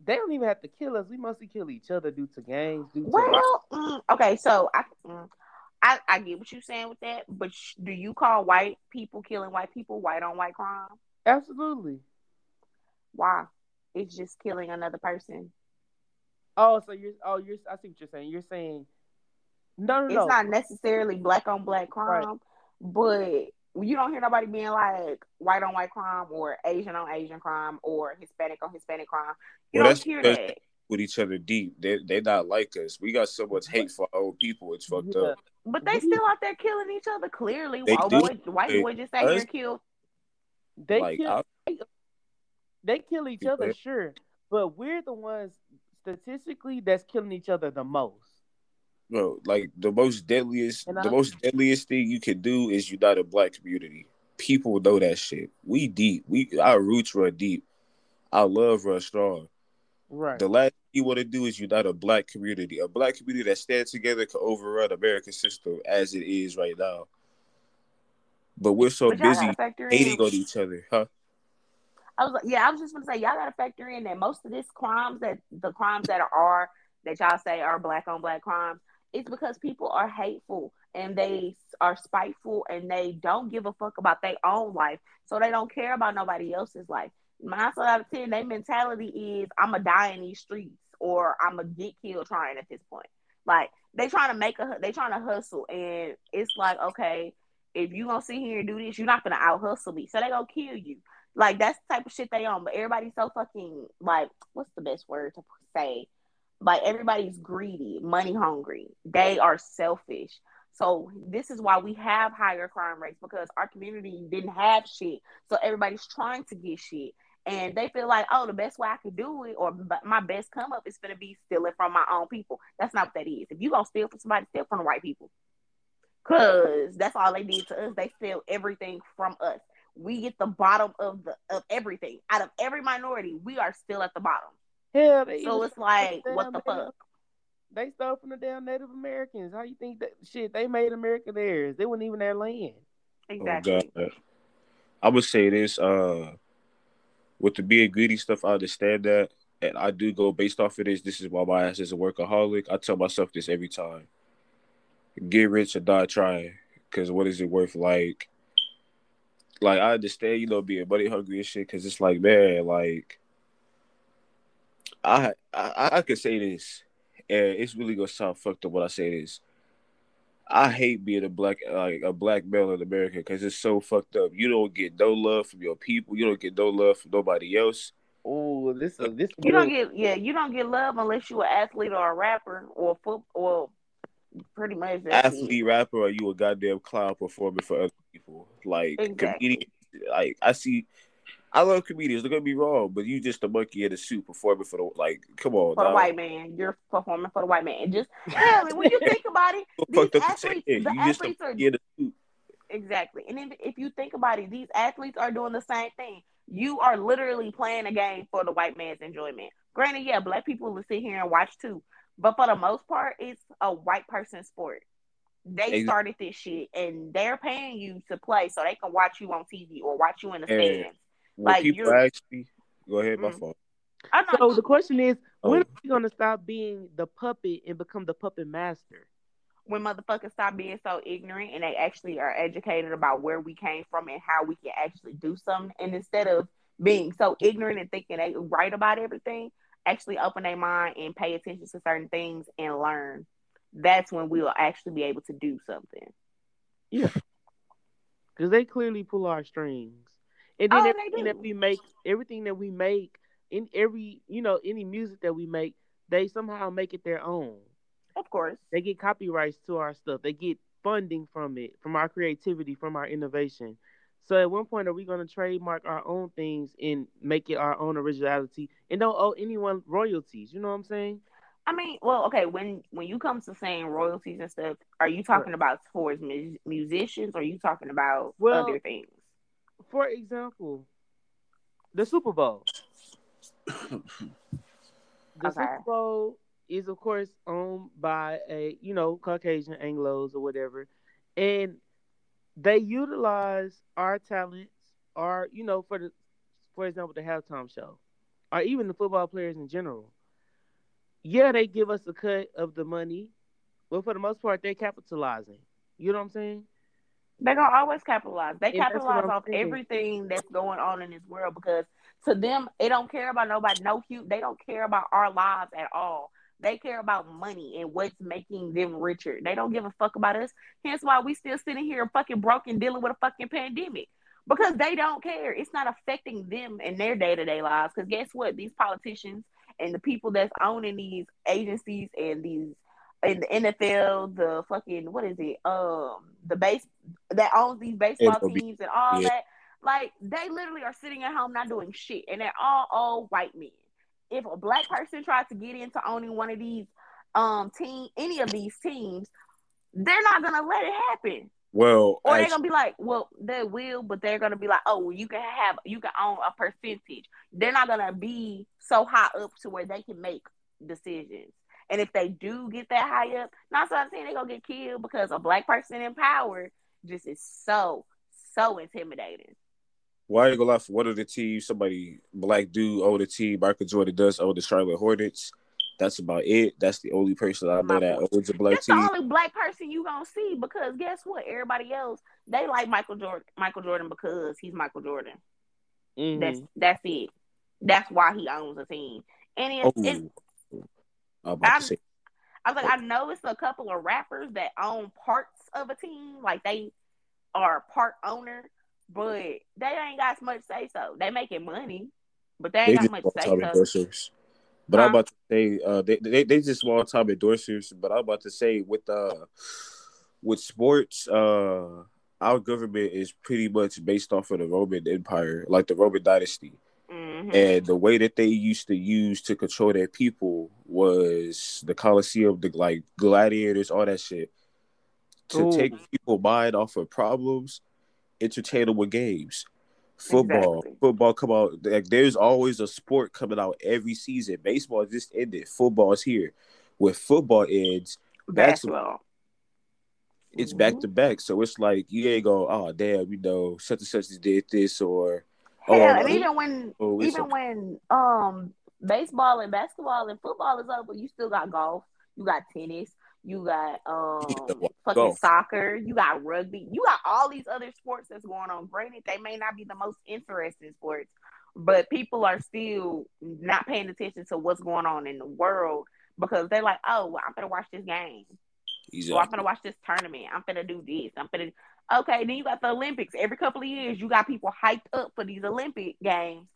they don't even have to kill us. We mostly kill each other due to gangs. Due to
well, mm, okay, so I, mm, I I get what you're saying with that, but sh- do you call white people killing white people white on white crime?
Absolutely.
Why? It's just killing another person.
Oh, so you're oh you're I see what you're saying. You're saying no, no,
it's
no.
not necessarily black on black crime, right. but you don't hear nobody being like white on white crime or Asian on Asian crime or Hispanic on Hispanic crime. You well, don't hear that.
With each other deep, they they not like us. We got so much hate for old people. It's fucked yeah. up.
But they still out there killing each other. Clearly, they white, boy, white they, boy just out here killed.
They like, kill. I, they kill each other, sure, but we're the ones statistically that's killing each other the most
bro, like the most deadliest, the most deadliest thing you can do is unite a black community. People know that shit. We deep. We our roots run deep. Our love run strong.
Right.
The last thing you want to do is unite a black community. A black community that stands together can overrun American system as it is right now. But we're so but busy hating on each other, huh?
I was like, yeah, I was just gonna say y'all gotta factor in that most of these crimes that the crimes that are that y'all say are black on black crimes it's because people are hateful and they are spiteful and they don't give a fuck about their own life. So they don't care about nobody else's life. Nine out of ten, their mentality is I'ma die in these streets or I'ma get killed trying at this point. Like they trying to make a they trying to hustle and it's like, okay, if you gonna sit here and do this, you're not gonna out hustle me. So they gonna kill you. Like that's the type of shit they on. But everybody's so fucking like, what's the best word to say? like everybody's greedy, money hungry. They are selfish. So this is why we have higher crime rates because our community didn't have shit. So everybody's trying to get shit. And they feel like, oh, the best way I could do it or my best come up is going to be stealing from my own people. That's not what that is. If you going to steal from somebody, steal from the right people. Because that's all they did to us. They steal everything from us. We get the bottom of the of everything. Out of every minority, we are still at the bottom.
Hell,
so it's like, what the fuck?
They stole from the damn Native Americans. How you think that shit? They made America theirs. They weren't even their land.
Exactly. Oh, God.
I would say this. Uh, with the being greedy stuff, I understand that, and I do go based off of this. This is why my ass is a workaholic. I tell myself this every time: get rich or die trying. Because what is it worth? Like, like I understand, you know, being money hungry and shit. Because it's like, man, like I I I could say this, and it's really gonna sound fucked up when I say this. I hate being a black like a black male in America because it's so fucked up. You don't get no love from your people. You don't get no love from nobody else.
Oh, this is this.
You don't get yeah. You don't get love unless you're an athlete or a rapper or foot or pretty much
athlete, it. rapper, or you a goddamn clown performing for other people. Like exactly. comedian, like I see I love comedians. Don't get me wrong, but you just a monkey in a suit performing for the like. Come on,
for dog. the white man. You're performing for the white man. Just really, when you think about it, these athletes, the you athletes are exactly. And if, if you think about it, these athletes are doing the same thing. You are literally playing a game for the white man's enjoyment. Granted, yeah, black people will sit here and watch too, but for the most part, it's a white person sport. They exactly. started this shit, and they're paying you to play so they can watch you on TV or watch you in the stands
when like people ask me, go ahead, my mm. fault.
So the question is, oh. when are we gonna stop being the puppet and become the puppet master?
When motherfuckers stop being so ignorant and they actually are educated about where we came from and how we can actually do something, and instead of being so ignorant and thinking they right about everything, actually open their mind and pay attention to certain things and learn. That's when we'll actually be able to do something.
Yeah, because they clearly pull our strings. And then oh, everything that we make, everything that we make, in every you know any music that we make, they somehow make it their own.
Of course,
they get copyrights to our stuff. They get funding from it, from our creativity, from our innovation. So at one point, are we going to trademark our own things and make it our own originality and don't owe anyone royalties? You know what I'm saying?
I mean, well, okay. When when you come to saying royalties and stuff, are you talking about towards mu- musicians, or are you talking about
Well,
other things?
For example, the Super Bowl. The
Okay.
Super Bowl is, of course, owned by a you know Caucasian Anglo's or whatever, and they utilize our talents, or you know, for the for example, the halftime show, or even the football players in general. Yeah, they give us a cut of the money, but for the most part, they're capitalizing. You know what I'm saying?
They're gonna always capitalize. They
what
capitalize off
thinking.
everything that's going on in this world because to them, they don't care about nobody. No, hu- they don't care about our lives at all. They care about money and what's making them richer. They don't give a fuck about us. Hence why we still sitting here fucking broken, dealing with a fucking pandemic because they don't care. It's not affecting them in their day to day lives. Because guess what? These politicians and the people that's owning these agencies and these in the NFL, the fucking what is it? Um, the base that owns these baseball teams and all
Yeah.
that. Like they literally are sitting at home not doing shit, and they're all old white men. If a black person tries to get into owning one of these um team, any of these teams, they're not gonna let it happen.
Well,
Or they're
actually,
gonna be like, well, they will, but they're gonna be like, oh, well, you can have, you can own a percentage. They're not gonna be so high up to where they can make decisions. And if they do get that high up, not so I'm saying they're gonna get killed because a black person in power just is so, so intimidating.
why you gonna lie for one of the teams? Somebody black dude own the team. Michael Jordan does own the Charlotte Hornets. That's about it. That's the only person I know
My
that
point.
owns a black team.
That's the only black person you gonna see because guess what? Everybody else they like Michael Jordan, Michael Jordan because he's Michael Jordan.
Mhm.
That's that's it. That's why he owns a team. And it's,
Oh,
it's
I'm- to say
I was like, I know it's a couple of rappers that own parts of a team, like they are part owner, but they ain't got much say so. They making money, but they
they
ain't
just
got much say so.
But I'm about to say uh, they, they they just small time endorsers. But I'm about to say with uh with sports, uh, our government is pretty much based off of the Roman Empire, like the Roman dynasty.
Hmm
And the way that they used to use to control their people was the Colosseum, the like gladiators, all that shit. To
Ooh.
take people mind off of problems, entertain them with games. Football,
Exactly.
football come out. Like there's always a sport coming out every season. Baseball just ended. Football's here. When football ends,
Basketball.
it's back to back. So it's like you ain't go, oh damn, you know, such and such did this or
Hell,
oh,
and even when
oh,
even
a-
when um baseball and basketball and football is over, you still got golf, you got tennis, you got um fucking
Golf.
soccer, you got rugby, you got all these other sports that's going on. Granted, they may not be the most interesting sports, but people are still not paying attention to what's going on in the world because they're like, oh, well, I'm gonna watch this game. Or I'm gonna watch this tournament. I'm gonna do this. I'm gonna okay. Then you got the Olympics. Every couple of years, you got people hyped up for these Olympic games,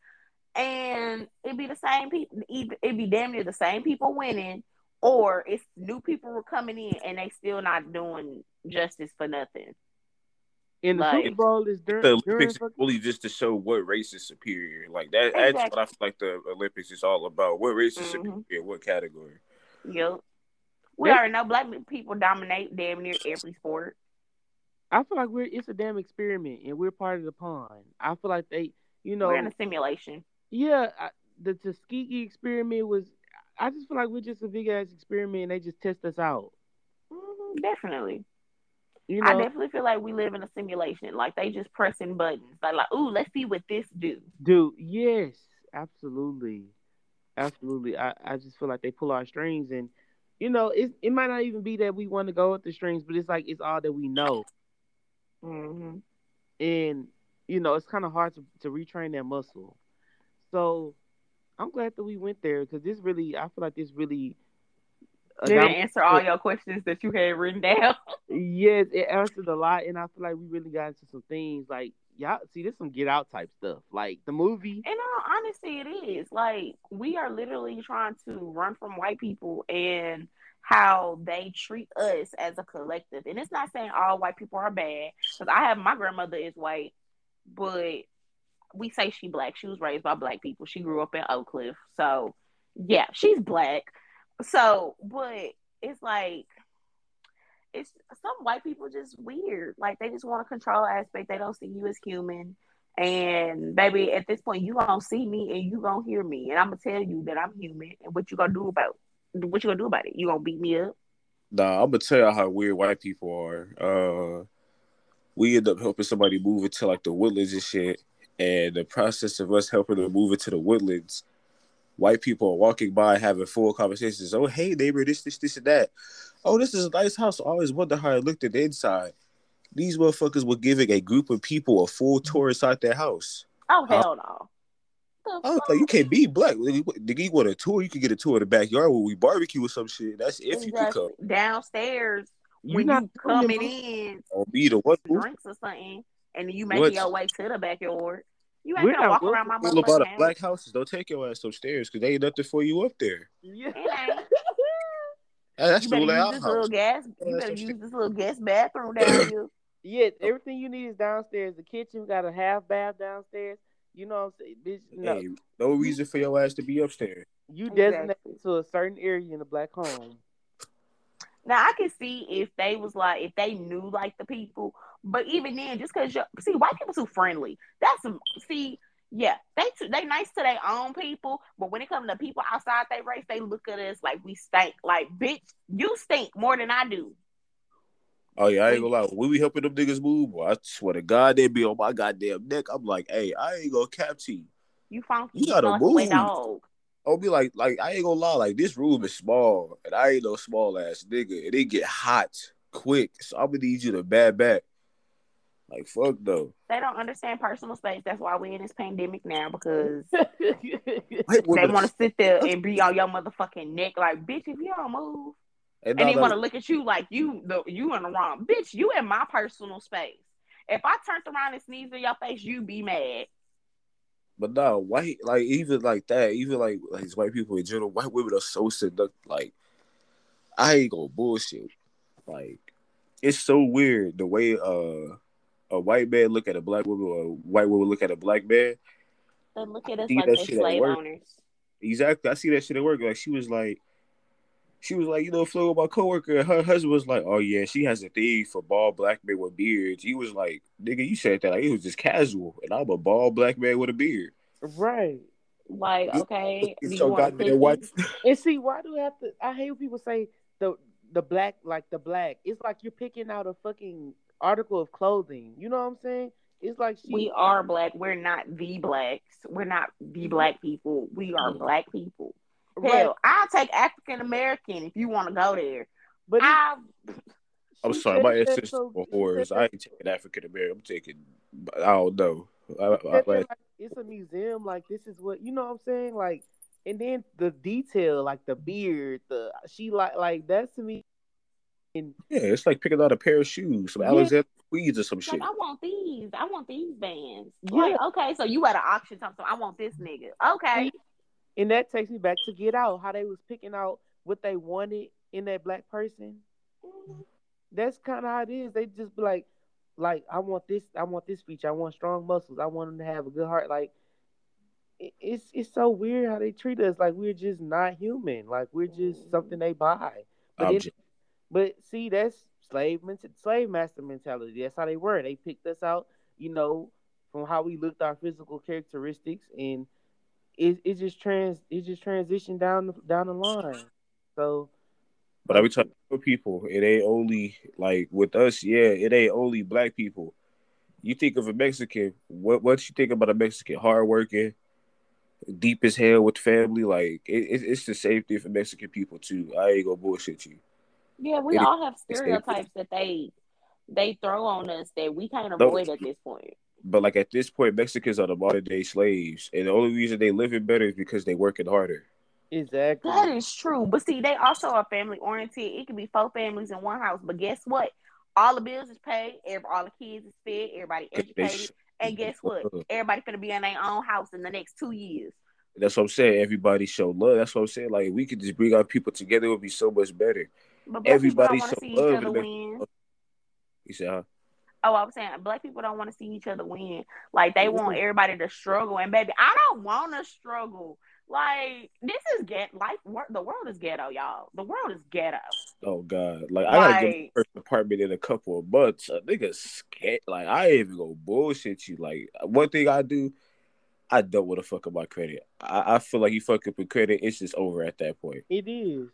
and it'd be the same people. It'd be damn near the same people winning, or it's new people were coming in and they still not doing justice for nothing.
And the
Like-
Super Bowl is during,
the Olympics is
fucking-
only just to show what race is superior. Like that. That's what I feel like the Olympics is all about. What race is
Mhm.
superior? What category?
Yep. We
Yeah.
already know black people dominate damn near every sport.
I feel like we're it's a damn experiment and we're part of the pond. I feel like they, you know,
We're in a simulation.
yeah, I, the Tuskegee experiment was. I just feel like we're just a big ass experiment and they just test us out.
Mhm, definitely.
You know, I
definitely feel like we live in a simulation. Like they just pressing buttons. Like, like, ooh, let's see what this do.
Do Yes, absolutely, absolutely. I, I just feel like they pull our strings and, you know, it it might not even be that we want to go with the strings, but it's like it's all that we know.
Hmm
and you know it's kind of hard to, to retrain that muscle so i'm glad that we went there because this really i feel like this really
Did it answer all your questions that you had written down?
yes it answered a lot and i feel like we really got into some things like y'all see this some get out type stuff like the movie
And all honesty, it is. Like we are literally trying to run from white people and how they treat us as a collective. And it's not saying all white people are bad. Because I have my grandmother is white, but we say she black. She was raised by black people. She grew up in Oak Cliff. So yeah, she's black. So, but it's like it's some white people just weird. Like they just want to control aspect. They don't see you as human. And baby, at this point, you gonna see me and you gonna hear me, and I'm gonna tell you that I'm human. And what you gonna do about what you gonna do about it? You gonna beat me up?
Nah, I'm gonna tell you how weird white people are. Uh, we end up helping somebody move into like the woodlands and shit, and the process of us helping them move into the woodlands, white people are walking by having full conversations. Oh, hey neighbor, this, this, this, and that. Oh, this is a nice house. I always wonder how it looked at the inside. These motherfuckers were giving a group of people a full tour inside their house.
Oh hell no.
I was like, you can't be black. Nigga, you want a tour? You can get a tour of the backyard where we barbecue or some shit. That's if you can come.
Downstairs, you when you coming in,
or be the what?
Drinks or something, and you make your way to the backyard. You ain't We're gonna walk around my
motherfucking about house. black houses. Don't take your ass upstairs because they ain't nothing for you up there.
Yeah. That's
you
better
use
this little gas. You better use this little guest bathroom down here.
Yeah, everything you need is downstairs. The kitchen got a half bath downstairs. You know what I'm saying? Bitch, no. Hey,
no reason for your ass to be upstairs.
You designate to a certain area in a black home.
Now I can see if they was like if they knew like the people, but even then, just because you see white people too friendly. That's some see, yeah, they too, they nice to their own people, but when it comes to people outside their race, they look at us like we stink. Like bitch, you stink more than I do.
Oh yeah, I ain't gonna lie. When we helping them niggas move, boy, I swear to God, they be on my goddamn neck. I'm like, hey, I ain't gonna cap to you.
You found
you gotta move. Dog. I'll be like, like I ain't gonna lie, like this room is small, and I ain't no small ass nigga, and it get hot quick. So I'm gonna need you to bad back. Like fuck though.
They don't understand personal space. That's why we in this pandemic now because they want to sit there and be on your motherfucking neck. Like, bitch, if you don't move, and, and they want to look at you like you the you in the wrong. Bitch, you in my personal space. If I turned around and sneezed in your face, you be mad.
But no, white like even like that, even like like white people in general, white women are so seductive. Like I ain't gonna bullshit. Like it's so weird the way uh a white man look at a black woman or a white woman look at a black man.
They look at us like they're slave owners.
Exactly. I see that shit at work. Like she was like she was like, you know, Flo, my coworker, her husband was like, oh yeah, she has a thing for bald black men with beards. He was like, nigga, you said that like it was just casual, and I'm a bald black man with a beard.
Right.
Like, okay,
you so goddamn white.
and see, why do I have to? I hate when people say the the black like the black. It's like you're picking out a fucking article of clothing. You know what I'm saying? It's like she,
we are black. We're not the blacks. We're not the mm-hmm. black people. We are mm-hmm. black people. Hell, I'll take African American if you want to go there. But I,
I'm sorry, my ancestors so, were whores. I ain't taking African American. I'm taking. I don't know. I, I,
like, it's a museum. Like this is what you know. what I'm saying like, and then the detail, like the beard, the she like like that's to me.
And, yeah, it's like picking out a pair of shoes, some yeah. Alexander Weeds or some shit.
Like, I want these. I want these bands. Yeah. Like, okay, so you at an auction, something. So I want this nigga. Okay.
And that takes me back to Get Out, how they was picking out what they wanted in that black person. That's kind of how it is. They just be like, like I want this, I want this feature, I want strong muscles, I want them to have a good heart. Like it's it's so weird how they treat us like we're just not human, like we're just something they buy. But, it, but see, that's slave slave master mentality. That's how they were. They picked us out, you know, from how we looked, our physical characteristics, and it it just trans it just transitioned down the, down the line. So,
but I be talking to people. It ain't only like with us. Yeah, it ain't only black people. You think of a Mexican. What what you think about a Mexican? Hardworking, deep as hell with family. Like it, it's the same thing for Mexican people too. I ain't gonna bullshit you.
Yeah, we it all have stereotypes that they they throw on us that we can't avoid at this point.
But like at this point, Mexicans are the modern day slaves, and the only reason they live living better is because they working harder.
Exactly.
That is true. But see, they also are family oriented. It could be four families in one house. But guess what? All the bills is paid. Every, all the kids is fed. Everybody educated. and guess what? Uh-huh. Everybody gonna be in their own house in the next two years.
That's what I'm saying. Everybody show love. That's what I'm saying. Like we could just bring our people together, it would be so much better. But Everybody show love. You said, huh?
Oh, I was saying black people don't want to see each other win. Like they want mm-hmm. everybody to struggle. And baby, I don't want to struggle. Like this is get life. The world is ghetto, y'all. The world is ghetto.
Oh God! Like, I gotta get first apartment in a couple of months. A nigga scared. Like I ain't even go bullshit you. Like one thing I do, I don't want to fuck up my credit. I, I feel like you fuck up your credit, it's just over at that point.
It is.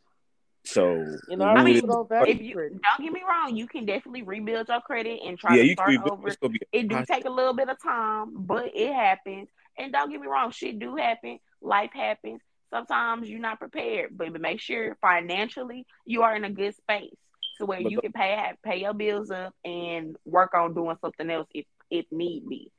So
you know, I mean, if you don't get me wrong, you can definitely rebuild your credit and try yeah, to start over. It do take a little bit of time, but it happens. And don't get me wrong, shit do happen. Life happens. Sometimes you're not prepared, but make sure financially you are in a good space to where but you can pay pay your bills up and work on doing something else if if need be.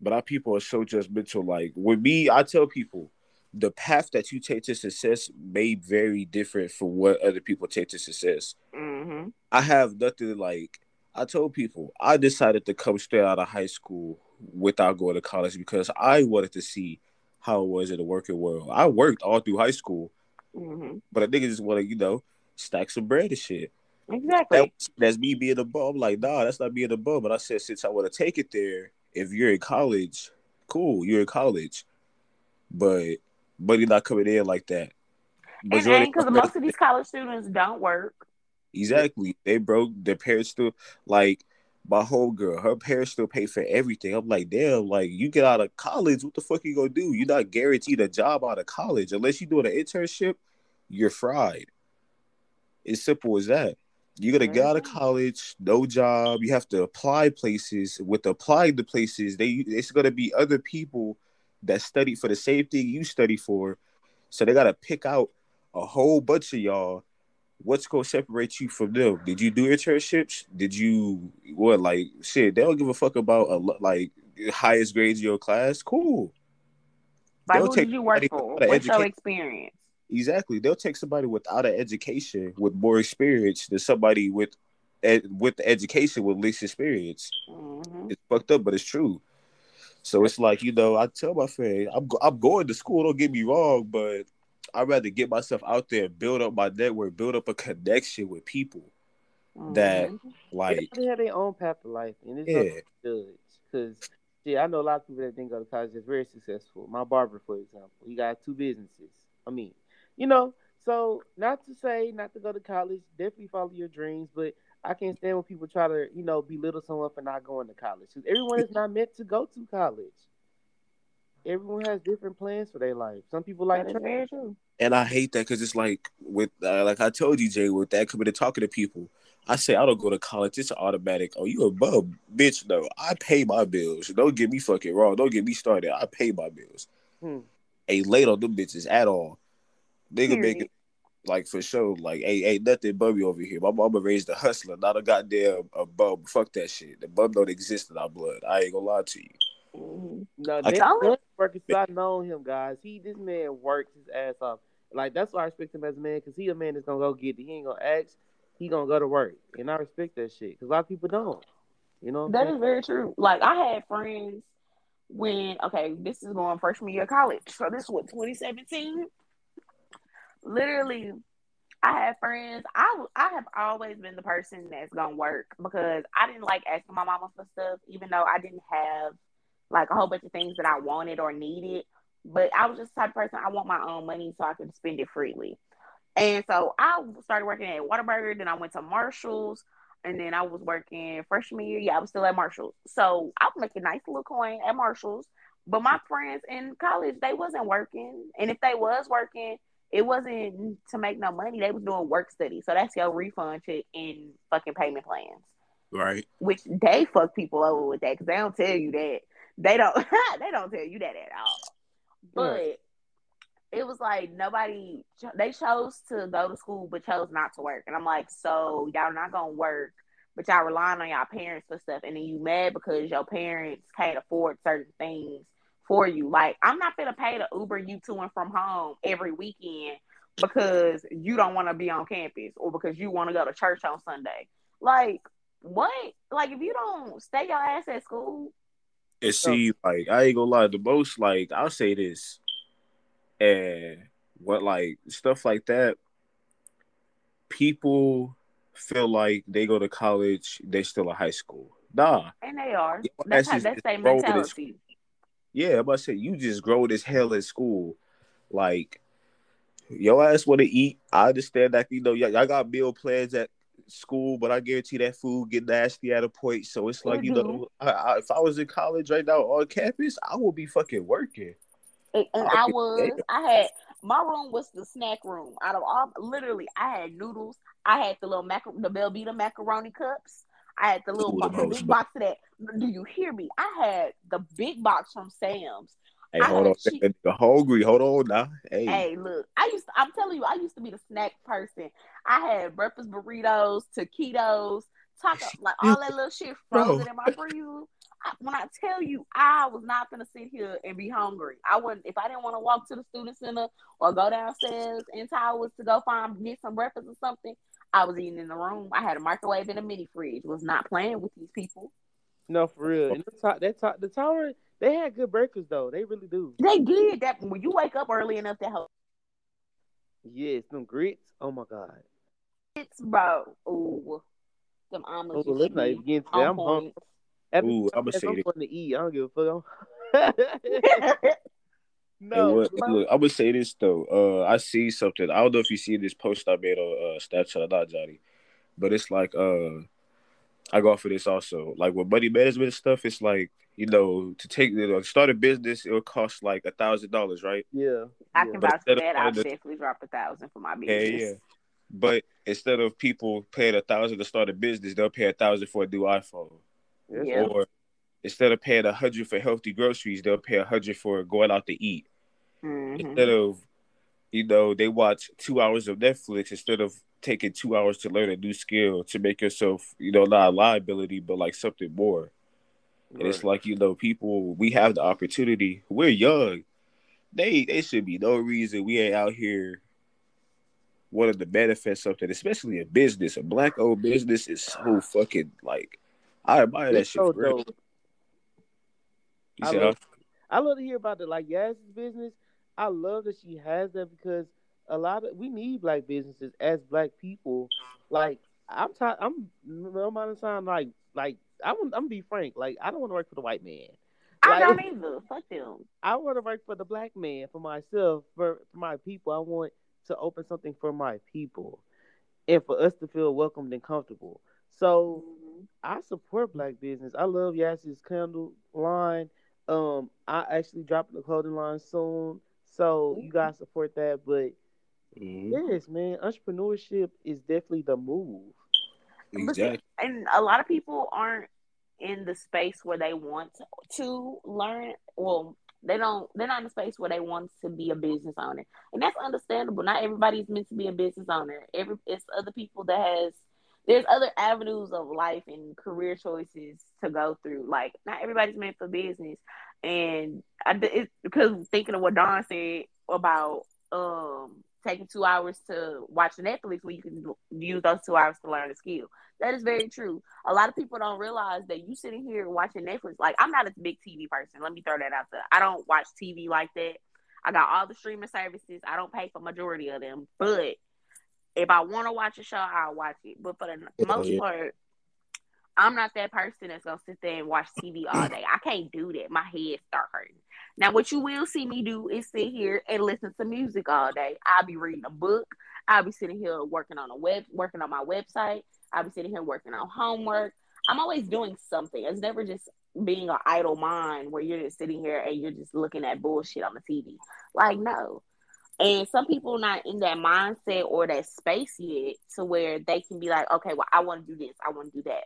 But our people are so judgmental. Like with me, I tell people the path that you take to success may very different from what other people take to success.
Mm-hmm.
I have nothing like I told people I decided to come straight out of high school without going to college because I wanted to see how it was in the working world. I worked all through high school,
mm-hmm.
but a nigga just want to, you know, stack some bread and shit.
Exactly. That,
that's me being a bum. I'm like, nah, that's not being a bum. But I said, since I want to take it there, if you're in college, cool, you're in college. But but you're not coming in like that.
and because most of these college students don't work.
Exactly. They broke their parents still like my whole girl, her parents still pay for everything. I'm like, damn, like you get out of college, what the fuck you gonna do? You're not guaranteed a job out of college. Unless you're doing an internship, you're fried. It's simple as that. You're gonna get out of mm-hmm. college, no job. You have to apply places. With applying the places, they it's gonna be other people that study for the same thing you study for. So they gotta pick out a whole bunch of y'all. What's gonna separate you from them? Did you do internships? Did you what like shit? They don't give a fuck about a like highest grades in your class. Cool.
But who did you work for? What's education. your experience?
Exactly. They'll take somebody without an education with more experience than somebody with ed- with the education with less experience.
Mm-hmm.
It's fucked up, but it's true. So it's like you know, I tell my friend, I'm go- I'm going to school. Don't get me wrong, but I'd rather get myself out there, and build up my network, build up a connection with people mm-hmm. that like
they have their own path of life, and it's yeah. judge because. See, I know a lot of people that didn't go to college that's very successful. My barber, for example, he got two businesses. I mean, you know, so not to say not to go to college, definitely follow your dreams, but I can't stand when people try to, you know, belittle someone for not going to college. Because everyone is not meant to go to college. Everyone has different plans for their life. Some people like
very true.
And I hate that because it's like with uh, like I told you, Jay, with that coming to talking to people, I say I don't go to college. It's automatic. Oh, you a bum, bitch? No, I pay my bills. Don't get me fucking wrong. Don't get me started. I pay my bills.
Hmm.
Ain't late on them bitches at all. Nigga make it like for sure. Like, hey, ain't nothing bummy over here. My mama raised a hustler, not a goddamn a bum. Fuck that shit. The bum don't exist in our blood. I ain't gonna lie to you.
Mm-hmm. No, I, working. So I know him, guys. He this man works his ass off. Like that's why I respect him as a man, because he a man that's gonna go get it. He ain't gonna ask. He gonna go to work, and I respect that shit. Because a lot of people don't. You know,
that is very true. Like I had friends when okay, this is going freshman year of college, so this was 2017 literally I have friends. I I have always been the person that's gonna work because I didn't like asking my mama for stuff, even though I didn't have like a whole bunch of things that I wanted or needed. But I was just the type of person I want my own money so I could spend it freely. And so I started working at Whataburger, then I went to Marshalls, and then I was working freshman year. Yeah, I was still at Marshalls. So I was making nice little coin at Marshalls. But my friends in college, they wasn't working. And if they was working, it wasn't to make no money. They was doing work study. So that's your refund to in fucking payment plans.
Right.
Which they fuck people over with that because they don't tell you that. They don't they don't tell you that at all. But it was like nobody they chose to go to school but chose not to work. And I'm like, so y'all not gonna work, but y'all relying on y'all parents for stuff, and then you mad because your parents can't afford certain things for you. Like I'm not gonna pay to Uber you to and from home every weekend because you don't want to be on campus or because you want to go to church on Sunday. Like what? Like if you don't stay your ass at school.
And see, like I ain't gonna lie, the most like I'll say this, and what like stuff like that. People feel like they go to college, they still in high school Nah.
And they are. That's how that's their mentality.
Yeah, I'm about to say you just grown as hell in school. Like your ass want to eat. I understand that you know y'all, y'all got meal plans at school, but I guarantee that food get nasty at a point. So it's like
It
you
mm-hmm.
know, I, I, if I was in college right now on campus, I would be fucking working.
And, and I was, I had my room was the snack room. Out of all, literally, I had noodles. I had the little mac, the Velveeta macaroni cups. I had the little
Ooh,
bo-
the
the big box of that. Do you hear me? I had the big box from Sam's.
Hey,
I
hold on, that hungry. Hold on now. Hey,
Hey, look, I used to, I'm telling you, I used to be the snack person. I had breakfast burritos, taquitos, taco, like all that little shit frozen in my freezer. I, when I tell you, I was not gonna sit here and be hungry. I wouldn't if I didn't want to walk to the student center or go downstairs in towers to go find get some breakfast or something. I was eating in the room. I had a microwave and a mini fridge. Was not playing with these people.
No, for real. And the top, that top, the tower, they had good breakfast though. They really do.
They did that when you wake up early enough to help.
Yes, them grits. Oh my god.
It's bro. Ooh, them omelets.
Oh, let's not even get into that. I'm hungry.
point.
After
Ooh, I'ma
this,
say
I'm going to eat. I don't give a fuck.
And
no,
what-
bro.
look, I would say this though. Uh, I see something. I don't know if you see this post I made on uh, Snapchat or not, Johnny, but it's like uh, I go for this also. Like with money management stuff, it's like you know to take you know, start a business, it'll cost like a thousand dollars, right?
yeah.
I can
But
vouch for that. I'll definitely drop a thousand for my business.
yeah. yeah. But instead of people paying a thousand to start a business, they'll pay a thousand for a new iPhone.
That's
Yeah.
Or instead of paying a hundred for healthy groceries, they'll pay a hundred for going out to eat.
Mhm.
instead of you know they watch two hours of netflix instead of taking two hours to learn a new skill to make yourself you know not a liability but like something more. And it's like you know people we have the opportunity. We're young. They they should be no reason we ain't out here wanting to manifest something especially a business. A black owned business is so fucking like i admire that
It's
shit
so
for real.
dope.
You
I love. I love to hear about the like Yas's business. I love that she has that because a lot of we need black businesses as black people. Like I'm tired. I'm no matter sound like like I'm I'm gonna be frank. Like I don't want to work for the white man.
I don't either. Fuck them.
I want to work for the black man, for myself, for, for my people. I want to open something for my people, and for us to feel welcomed and comfortable. So
Mhm.
I support black business. I love Yas's candle line. Um, I actually dropping the clothing line soon, so you guys support that. But
Mhm.
yes, man, entrepreneurship is definitely the move.
exactly
And a lot of people aren't in the space where they want to learn. Well, they don't. They're not in the space where they want to be a business owner, and that's understandable. Not everybody's meant to be a business owner. Every it's other people that has. There's other avenues of life and career choices to go through. Like not everybody's meant for business, and I because thinking of what Don said about um taking two hours to watch Netflix when you can use those two hours to learn a skill. That is very true. A lot of people don't realize that you sitting here watching Netflix. Like I'm not a big TV person. Let me throw that out there. I don't watch TV like that. I got all the streaming services. I don't pay for majority of them. But if I want to watch a show, I'll watch it. But for the most
yeah.
part, I'm not that person that's gonna sit there and watch TV all day. I can't do that. My head start hurting. Now, what you will see me do is sit here and listen to music all day. I'll be reading a book. I'll be sitting here working on a web, working on my website. I'll be sitting here working on homework. I'm always doing something. It's never just being an idle mind where you're just sitting here and you're just looking at bullshit on the TV. Like, no. And some people not in that mindset or that space yet to where they can be like, okay, well, I want to do this, I want to do that.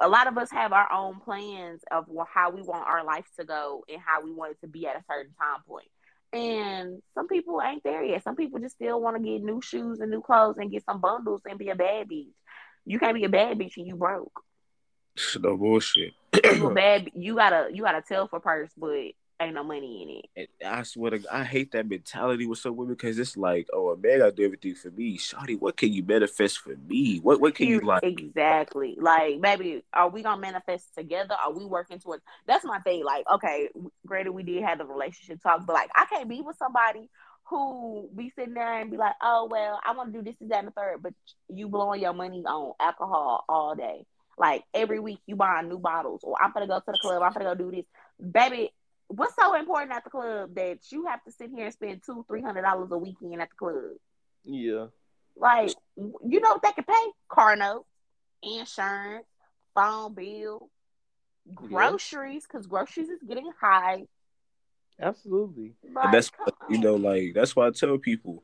A lot of us have our own plans of how we want our life to go and how we want it to be at a certain time point. And some people ain't there yet. Some people just still want to get new shoes and new clothes and get some bundles and be a bad bitch. You can't be a bad bitch and you broke.
no bullshit
You a bad. You gotta you gotta tell for purse, but ain't no money in it.
And I swear to God, I hate that mentality with some women because it's like, oh, a man gotta do everything for me. Shawty, what can you manifest for me? What what can you like?
Exactly. Like, baby, are we gonna manifest together? Are we working towards? That's my thing. Like, okay, granted, we did have the relationship talk, but like, I can't be with somebody who be sitting there and be like, oh well, I want to do this, this, that, and the third, but you blowing your money on alcohol all day. Like every week you buying new bottles, or I'm gonna go to the club, I'm gonna go do this. Baby, what's so important at the club that you have to sit here and spend two, three hundred dollars a weekend at the club?
Yeah.
Like, you know what they can pay? Car note, insurance, phone bill, groceries, because groceries is getting high.
Absolutely.
Like,
And that's
come
you know, like that's why I tell people,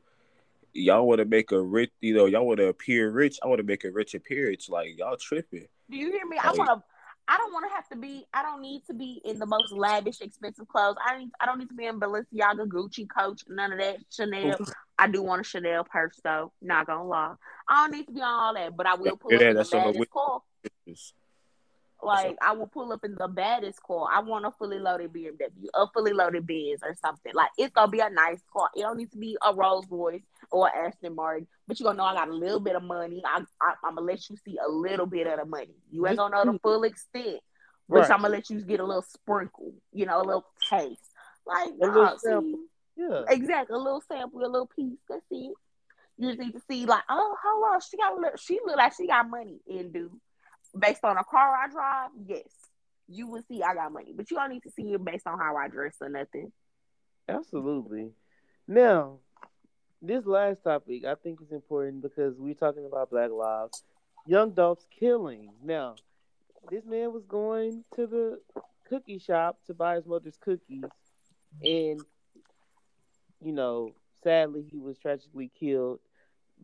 y'all want to make a rich, you know, y'all want to appear rich. I want to make a rich appearance. Like y'all tripping.
Do you hear me? I want to. I don't want to have to be. I don't need to be in the most lavish, expensive clothes. I don't. I don't need to be in Balenciaga, Gucci, Coach, none of that. Chanel. I do want a Chanel purse though. Not gonna lie. I don't need to be on all that, but I will pull
Yeah,
up in the
that's on the
baddest car. Like I will pull up in the baddest car. I want a fully loaded BMW, a fully loaded Benz or something. Like it's gonna be a nice car. It don't need to be a Rolls Royce or Aston Martin. But you gonna know I got a little bit of money. I, I I'm gonna let you see a little bit of the money. You ain't gonna know the full extent, but
Right.
I'm gonna let you get a little sprinkle. You know, a little taste. Like
A little sample. Yeah.
exactly a little sample, a little piece. That's it. You just need to see like, oh, hold on, she got a little, she look like she got money in do based on a car I drive. Yes, you will see I got money, but you don't need to see it based on how I dress or nothing.
Absolutely. Now, this last topic I think is important because we're talking about Black Lives. Young Dolph's killing. Now, this man was going to the cookie shop to buy his mother's cookies, and you know, sadly, he was tragically killed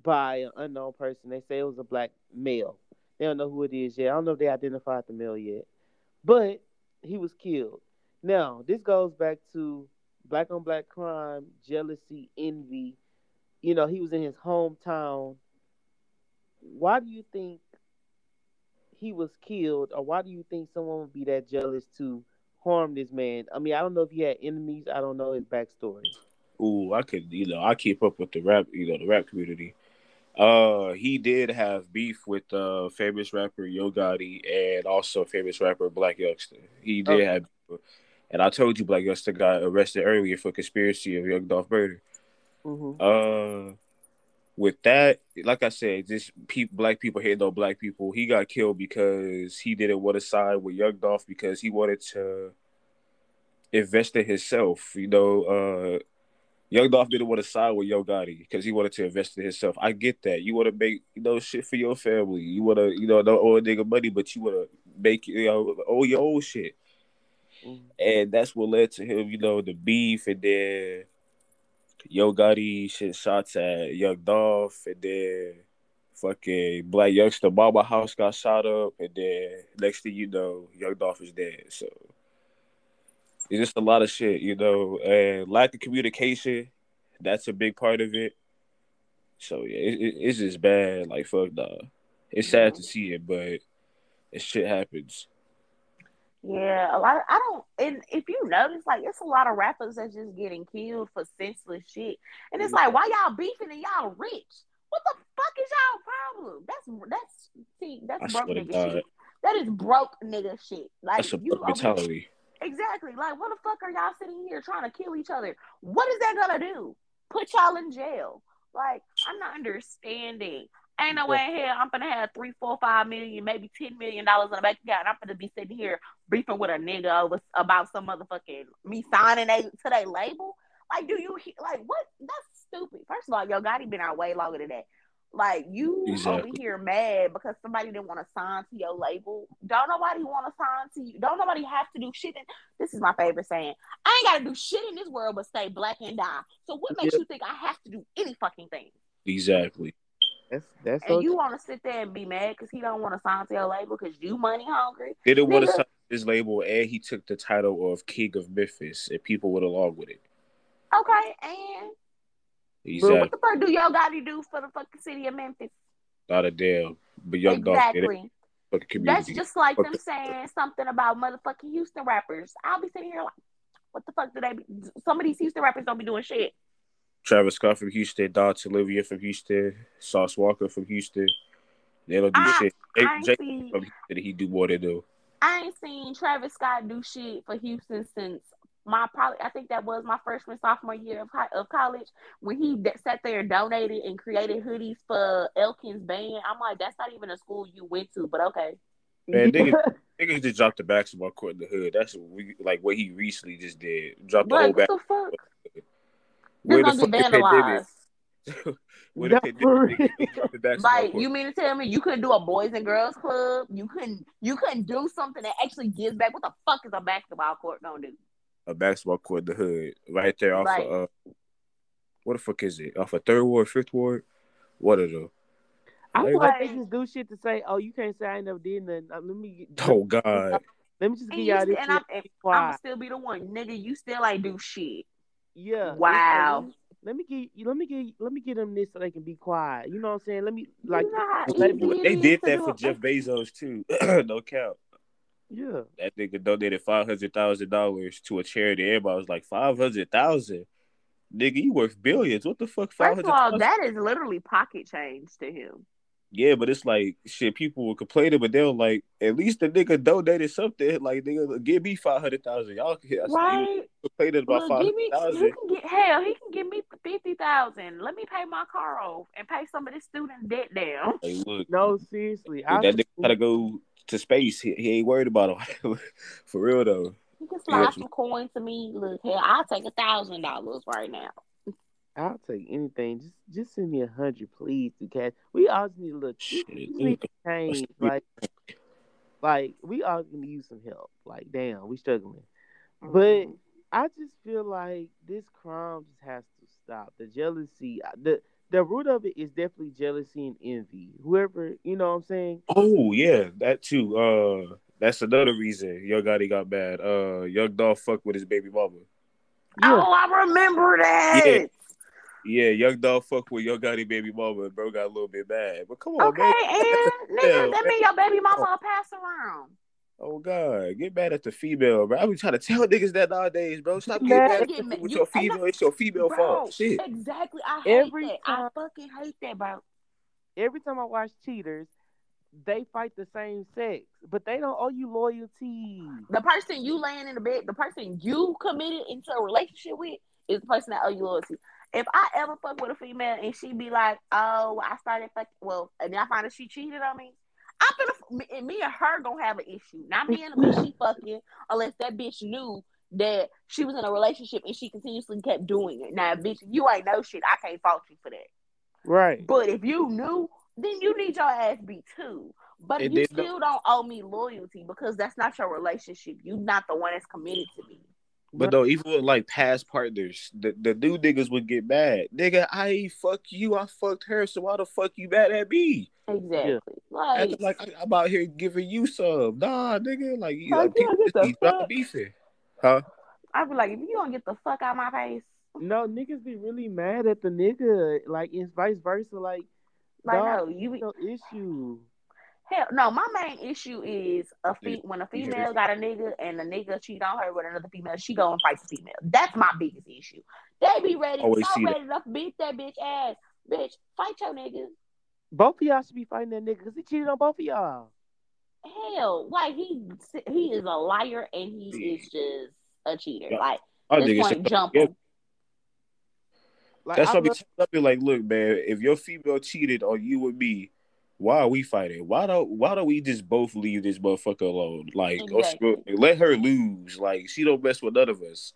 by an unknown person. They say it was a black male. They don't know who it is yet. I don't know if they identified the male yet, but he was killed. Now, this goes back to black on black crime, jealousy, envy. You know, he was in his hometown. Why do you think he was killed, or why do you think someone would be that jealous to harm this man? I mean, I don't know if he had enemies. I don't know his backstory.
Ooh, I could, you know, I keep up with the rap, you know, the rap community. Uh, he did have beef with uh famous rapper Yo Gotti and also famous rapper Blac Youngsta. He did
Okay.
have, and I told you Blac Youngsta got arrested earlier for conspiracy of Young Dolph murder.
Mm-hmm.
Uh, with that, like I said, just pe- black people hate on black people. He got killed because he didn't want to side with Young Dolph because he wanted to invest in himself. You know, uh, Young Dolph didn't want to side with Yo Gotti because he wanted to invest in himself. I get that. You want to make you know shit for your family. You want to you know don't owe a nigga money, but you want to make you know owe your own shit.
Mm-hmm.
And that's what led to him, you know, the beef, and then Yo Gotti shit shots at Young Dolph, and then fucking Blac Youngsta Mama House got shot up, and then next thing you know, Young Dolph is dead. So it's just a lot of shit, you know, and lack of communication. That's a big part of it. So yeah, it, it, it's just bad. Like fuck, nah. It's sad to see it, but it shit happens.
Yeah, a lot. Of, I don't. And if you notice, like it's a lot of rappers that's just getting killed for senseless shit, and it's like, why y'all beefing and y'all rich? What the fuck is y'all problem? That's that's see,
I
that's broke nigga shit. That is broke nigga shit. Like
That's a
you
mentality.
Exactly. Like, what the fuck are y'all sitting here trying to kill each other? What is that gonna do? Put y'all in jail? Like, I'm not understanding. Ain't no way in hell I'm gonna have three, four, five million, maybe ten million dollars in the bank account. And I'm gonna be sitting here beefing with a nigga over about some motherfucking me signing a to their label. Like, do you like what? That's stupid. First of all, yo, Gotti been out way longer than that. Like you
Exactly.
over here mad because somebody didn't want to sign to your label. Don't nobody want to sign to you. Don't nobody have to do shit. In, this is my favorite saying. I ain't got to do shit in this world but stay black and die. So what makes
Yeah.
you think I have to do any fucking thing?
Exactly.
That's that's
And
so
you want to sit there and be mad because he don't want to sign to your label because you money hungry?
Didn't want to
Nigga.
sign his label, and he took the title of King of Memphis, and people went along with it.
Okay, and but
Exactly.
what the fuck do y'all got to do for the fucking city of Memphis?
Not a damn. But Young Dolph did it.
exactly. That's just like them saying something about motherfucking Houston rappers. I'll be sitting here like, what the fuck do they? Be? Some of these Houston rappers don't be doing shit.
Travis Scott from Houston, Don Toliver from Houston, Sauce Walka from Houston. They don't do
I-
shit.
I seen,
from Houston, he do more than do.
I ain't seen Travis Scott do shit for Houston since my probably. I think that was my freshman sophomore year of high, of college when he d- sat there and donated and created hoodies for Elkins band. I'm like, that's not even a school you went to, but okay.
Man, niggas, niggas just dropped the basketball court in the hood. That's what we, like what he recently just did. Dropped the whole
But what
back.
the fuck?
Where the
gonna get
the pandemic?
vandalized.
Where the
Yeah, for
pandemic? niggas dropped the basketball
Like you mean to tell me you couldn't do a boys and girls club? You couldn't you couldn't do something that actually gives back. What the fuck is a basketball court gonna do?
A basketball court the hood, right there off
Right.
of uh, what the fuck is it? Off of third ward, fifth ward? What are those?
I feel
Like-
like they just do shit to say, "Oh, you can't say I ain't never did nothing." Uh, let me get,
Oh God!
let me just
And,
give
you
y'all
st-
this.
and
shit
I'm,
and
and I'm still be the one, nigga. You still ain't do shit.
Yeah.
Wow.
let me- Let me get let me get let me get them this so they can be quiet. You know what I'm saying? Let me like
you
let me-
They did that for Jeff Bezos too. no count.
Yeah.
That nigga donated five hundred thousand dollars to a charity. Everybody was like five hundred thousand. Nigga, you worth billions. What the fuck? Five
First
hundred
of all,
thousand.
that is literally pocket change to him.
Yeah, but it's like shit. People were complaining, but they were like, at least the nigga donated something. Like nigga, give me five hundred thousand. Y'all can
Right?
complaining about
Look,
five
give
hundred
me. He can get hell. He can give me fifty thousand. Let me pay my car off and pay some of this student debt down.
Like, look,
No, seriously. I
that nigga gotta go to space. He, he ain't worried about it. For real though.
You can slide some coin to me. Look, hell, I'll take a thousand dollars right now.
I'll take anything. Just just send me a hundred, please, to cash. We all just need a little
Shit,
we need to change. Like like we all gonna use some help. Like damn, we struggling. But
Mhm.
I just feel like this crime just has to stop. The jealousy, the the root of it is definitely jealousy and envy. Whoever, you know what I'm saying?
Oh yeah, that too. Uh, that's another reason Young Gotti got mad. Uh, Young Dolph fucked with his baby mama.
Yeah.
Oh, I remember that.
Yeah. Yeah, Young Dolph fuck with Young Gotti baby mama, and bro got a little bit bad. But come on,
Okay,
man.
and nigga,
Yeah,
that mean your baby mama a pass around.
Oh God, get mad at the female, bro. I be trying to tell niggas that nowadays, bro. Stop getting
mad
mad
at
at
Get
people with
you-
your female. It's your female
Bro,
fault. Shit.
Exactly. I hate
Every
that.
time-
I fucking hate that, bro.
Every time I watch cheaters, they fight the same sex, but they don't owe you loyalty.
The person you laying in the bed, the person you committed into a relationship with, is the person that owe you loyalty. If I ever fuck with a female and she be like, "Oh, I started fucking," well, and then I find out she cheated on me, I'm gonna me, and me and her gonna have an issue. Not me and the bitch she fucking, unless that bitch knew that she was in a relationship and she continuously kept doing it. Now, bitch, if you ain't know shit, I can't fault you for that.
Right.
But if you knew, then you need your ass beat too. But
And
you still don't owe me loyalty because that's not your relationship. You're not the one that's committed to me.
But though, even with like past partners, the, the new niggas would get mad. Nigga, I ain't fuck you, I fucked her, so why the fuck you mad at me?
Exactly. Like,
Acting like I, I'm out here giving you some. Nah, nigga, like, you,
Fuck
like
you,
people
get the fuck-
beefing. Huh?
I be like, if you don't get the fuck out my face,
No, niggas be really mad at the nigga. Like it's vice versa. Like,
like
dog,
no, you be
no issue.
Hell no. My main issue is a fe-
Yeah,
when a
you heard
female got a nigga and the nigga cheat on her with another female, she go and fight the female. That's my biggest issue. They be ready,
Always
so
see that.
ready to beat that bitch ass. Bitch, fight your nigga.
Both of y'all should be fighting that nigga because he cheated on both of y'all.
Hell, like he he is a liar and he is just a cheater.
Yeah.
Like
Oh,
this
nigga,
point, jump him.
Like,
That's
I
what I be
love-
telling them, like, look, man, if your female cheated on you and me, why are we fighting? Why don't why don't we just both leave this motherfucker alone? Like, or
Exactly.
screw- let her lose. Like, she don't mess with none of us.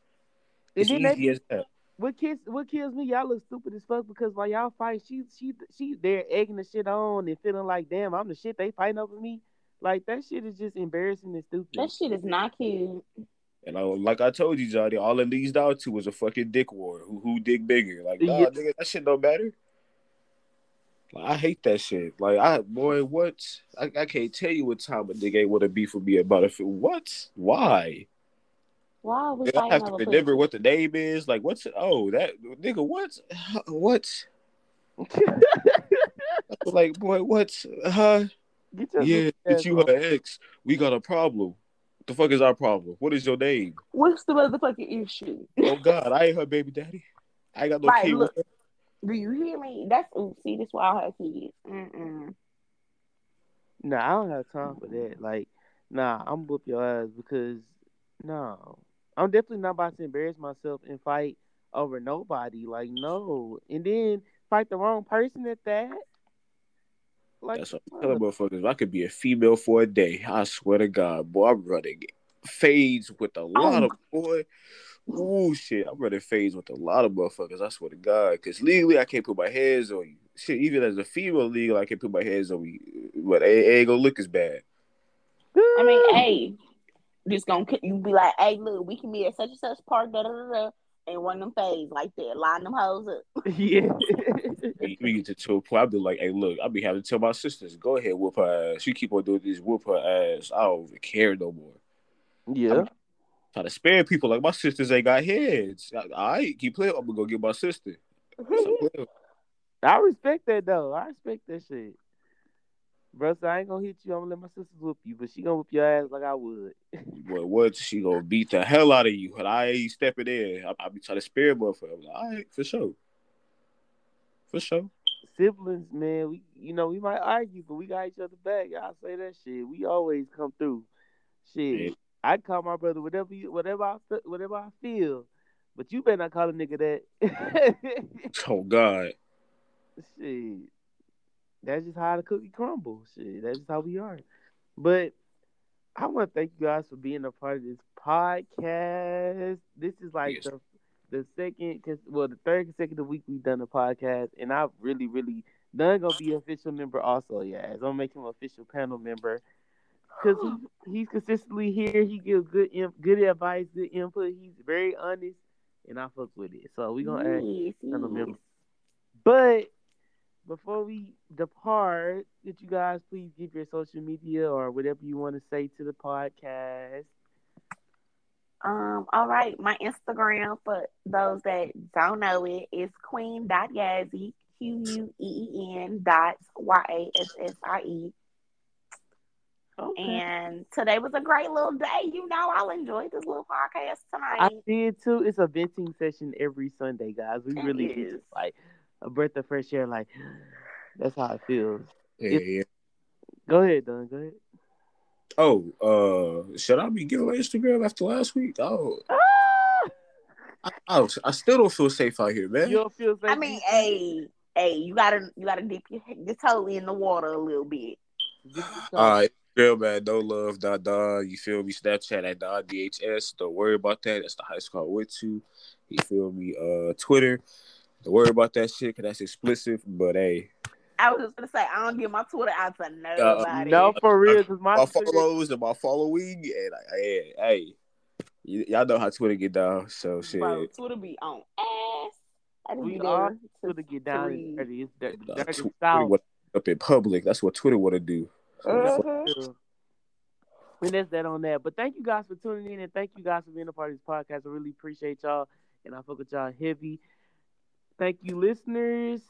It's
then they
as that.
what kills what kills me, y'all look stupid as fuck because while y'all fight, she she she there egging the shit on and feeling like damn, I'm the shit they fighting over me. Like that shit is just embarrassing and stupid.
That shit is not cute.
And I, like I told you, Johnny, all it leads down to was a fucking dick war. Who who dig bigger? Like, nah,
Yeah.
nigga, that shit don't matter. Like, I hate that shit. Like, I boy, what? I, I can't tell you what time a nigga ain't want to be for me about if it. What? Why?
Why we
I have to remember what the name is. Like, what's oh that nigga? What? What? like, boy, what? Huh? Yeah, it's you her ex. We got a problem. What the fuck is our problem? What is your name?
What's the motherfucking issue?
Oh God, I ain't her baby daddy. I ain't got no
Right,
kid
look.
with her.
Do you hear me? That's ooh, see, this why I have kids. Mm-mm.
Nah, I don't have time for that. Like, nah, I'm whoop your ass because no, I'm definitely not about to embarrass myself and fight over nobody. Like, no, and then fight the wrong person at that. Like,
That's what I'm telling motherfuckers. I could be a female for a day, I swear to God, boy, I'm running fades with a oh lot of boy. Ooh, shit, I'm running fades with a lot of motherfuckers. I swear to God, because legally I can't put my hands on you. Shit, even as a female legal, I can't put my hands on you, but it ain't gonna look as bad.
I mean, hey, just gonna you be like, hey, look, we can be at such and such park, da da da da, and one of them fades like that, line them hoes up.
yeah.
we we get to, to a point, I'll be like, hey, look, I'll be having to tell my sisters, go ahead, whoop her ass. She keep on doing this, whoop her ass. I don't even care no more.
yeah.
Try to spare people like my sisters ain't got heads. All right, keep playing. I'm gonna go get my sister.
I respect that though. I respect that shit. Bro, so I ain't gonna hit you. I'm gonna let my sisters whoop you, but she gonna whoop your ass like I would.
What? What? She gonna beat the hell out of you, and I ain't stepping in. I, I be trying to spare motherfucker. I'm like, all right, for sure, for sure.
Siblings, man, we you know we might argue, but we got each other back. Y'all say that shit. We always come through. Shit. I call my brother whatever you, whatever I whatever I feel, but you better not call a nigga that.
Oh God,
shit, that's just how the cookie crumbles. Shit, that's just how we are. But I want to thank you guys for being a part of this podcast. This is like
Yes.
the the second, cause well, the third consecutive week we've done a podcast, and I've really, really done gonna be an official member also. Yeah, I'm gonna make him an official panel member, cause he, he's consistently here. He gives good good advice, good input. He's very honest, and I fuck with it. So we gonna add
yes,
panel
yes.
member. But before we depart, could you guys please give your social media or whatever you want to say to the podcast?
Um, all right, my Instagram for those that don't know it is queen dot yazzie Q U E E N dot Y A S S I E.
Okay.
And today was a great little day. You know, I'll enjoy this little podcast tonight.
I did too. It's a venting session every Sunday, guys. We
It
really
is.
do like a breath of fresh air. Like that's how it feels.
yeah,
If-
yeah.
Go ahead, Don. Go ahead.
Oh, uh, should I be giving my Instagram after last week? Oh,
Ah!
I, I, I still don't feel safe out here, man.
You don't feel safe.
I mean, hey, hey, you gotta you gotta dip your, your toe in the water a little bit.
All right, girl, man, no love, da da. You feel me? Snapchat at da DHS. Don't worry about that. That's the high school I went to. You feel me? Uh, Twitter. Don't worry about that shit, cause that's explicit. But hey,
I was just gonna say I don't give my Twitter out to nobody.
No, for real, because my
my
Twitter-
follows and my following, and I, hey, hey, y- y'all know how Twitter get down. So shit.
Bro, Twitter be on ass. I
We
be
all
there to-
Twitter get down
to
and dirty. It's dirty,
Nah,
dirty
Twitter
south.
wanna up in public. That's what Twitter want to do. So,
Mhm.
True. And that's that on that. But thank you guys for tuning in and thank you guys for being a part of this podcast. I really appreciate y'all and I fuck with y'all heavy. Thank you, listeners,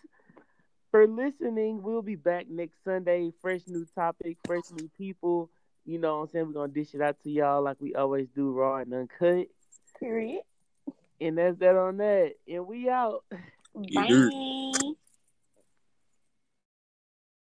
for listening. We'll be back next Sunday. Fresh new topic, fresh new people. You know what I'm saying? We're gonna dish it out to y'all like we always do, raw and uncut.
Period.
And that's that on that. And we out.
You do.
Bye.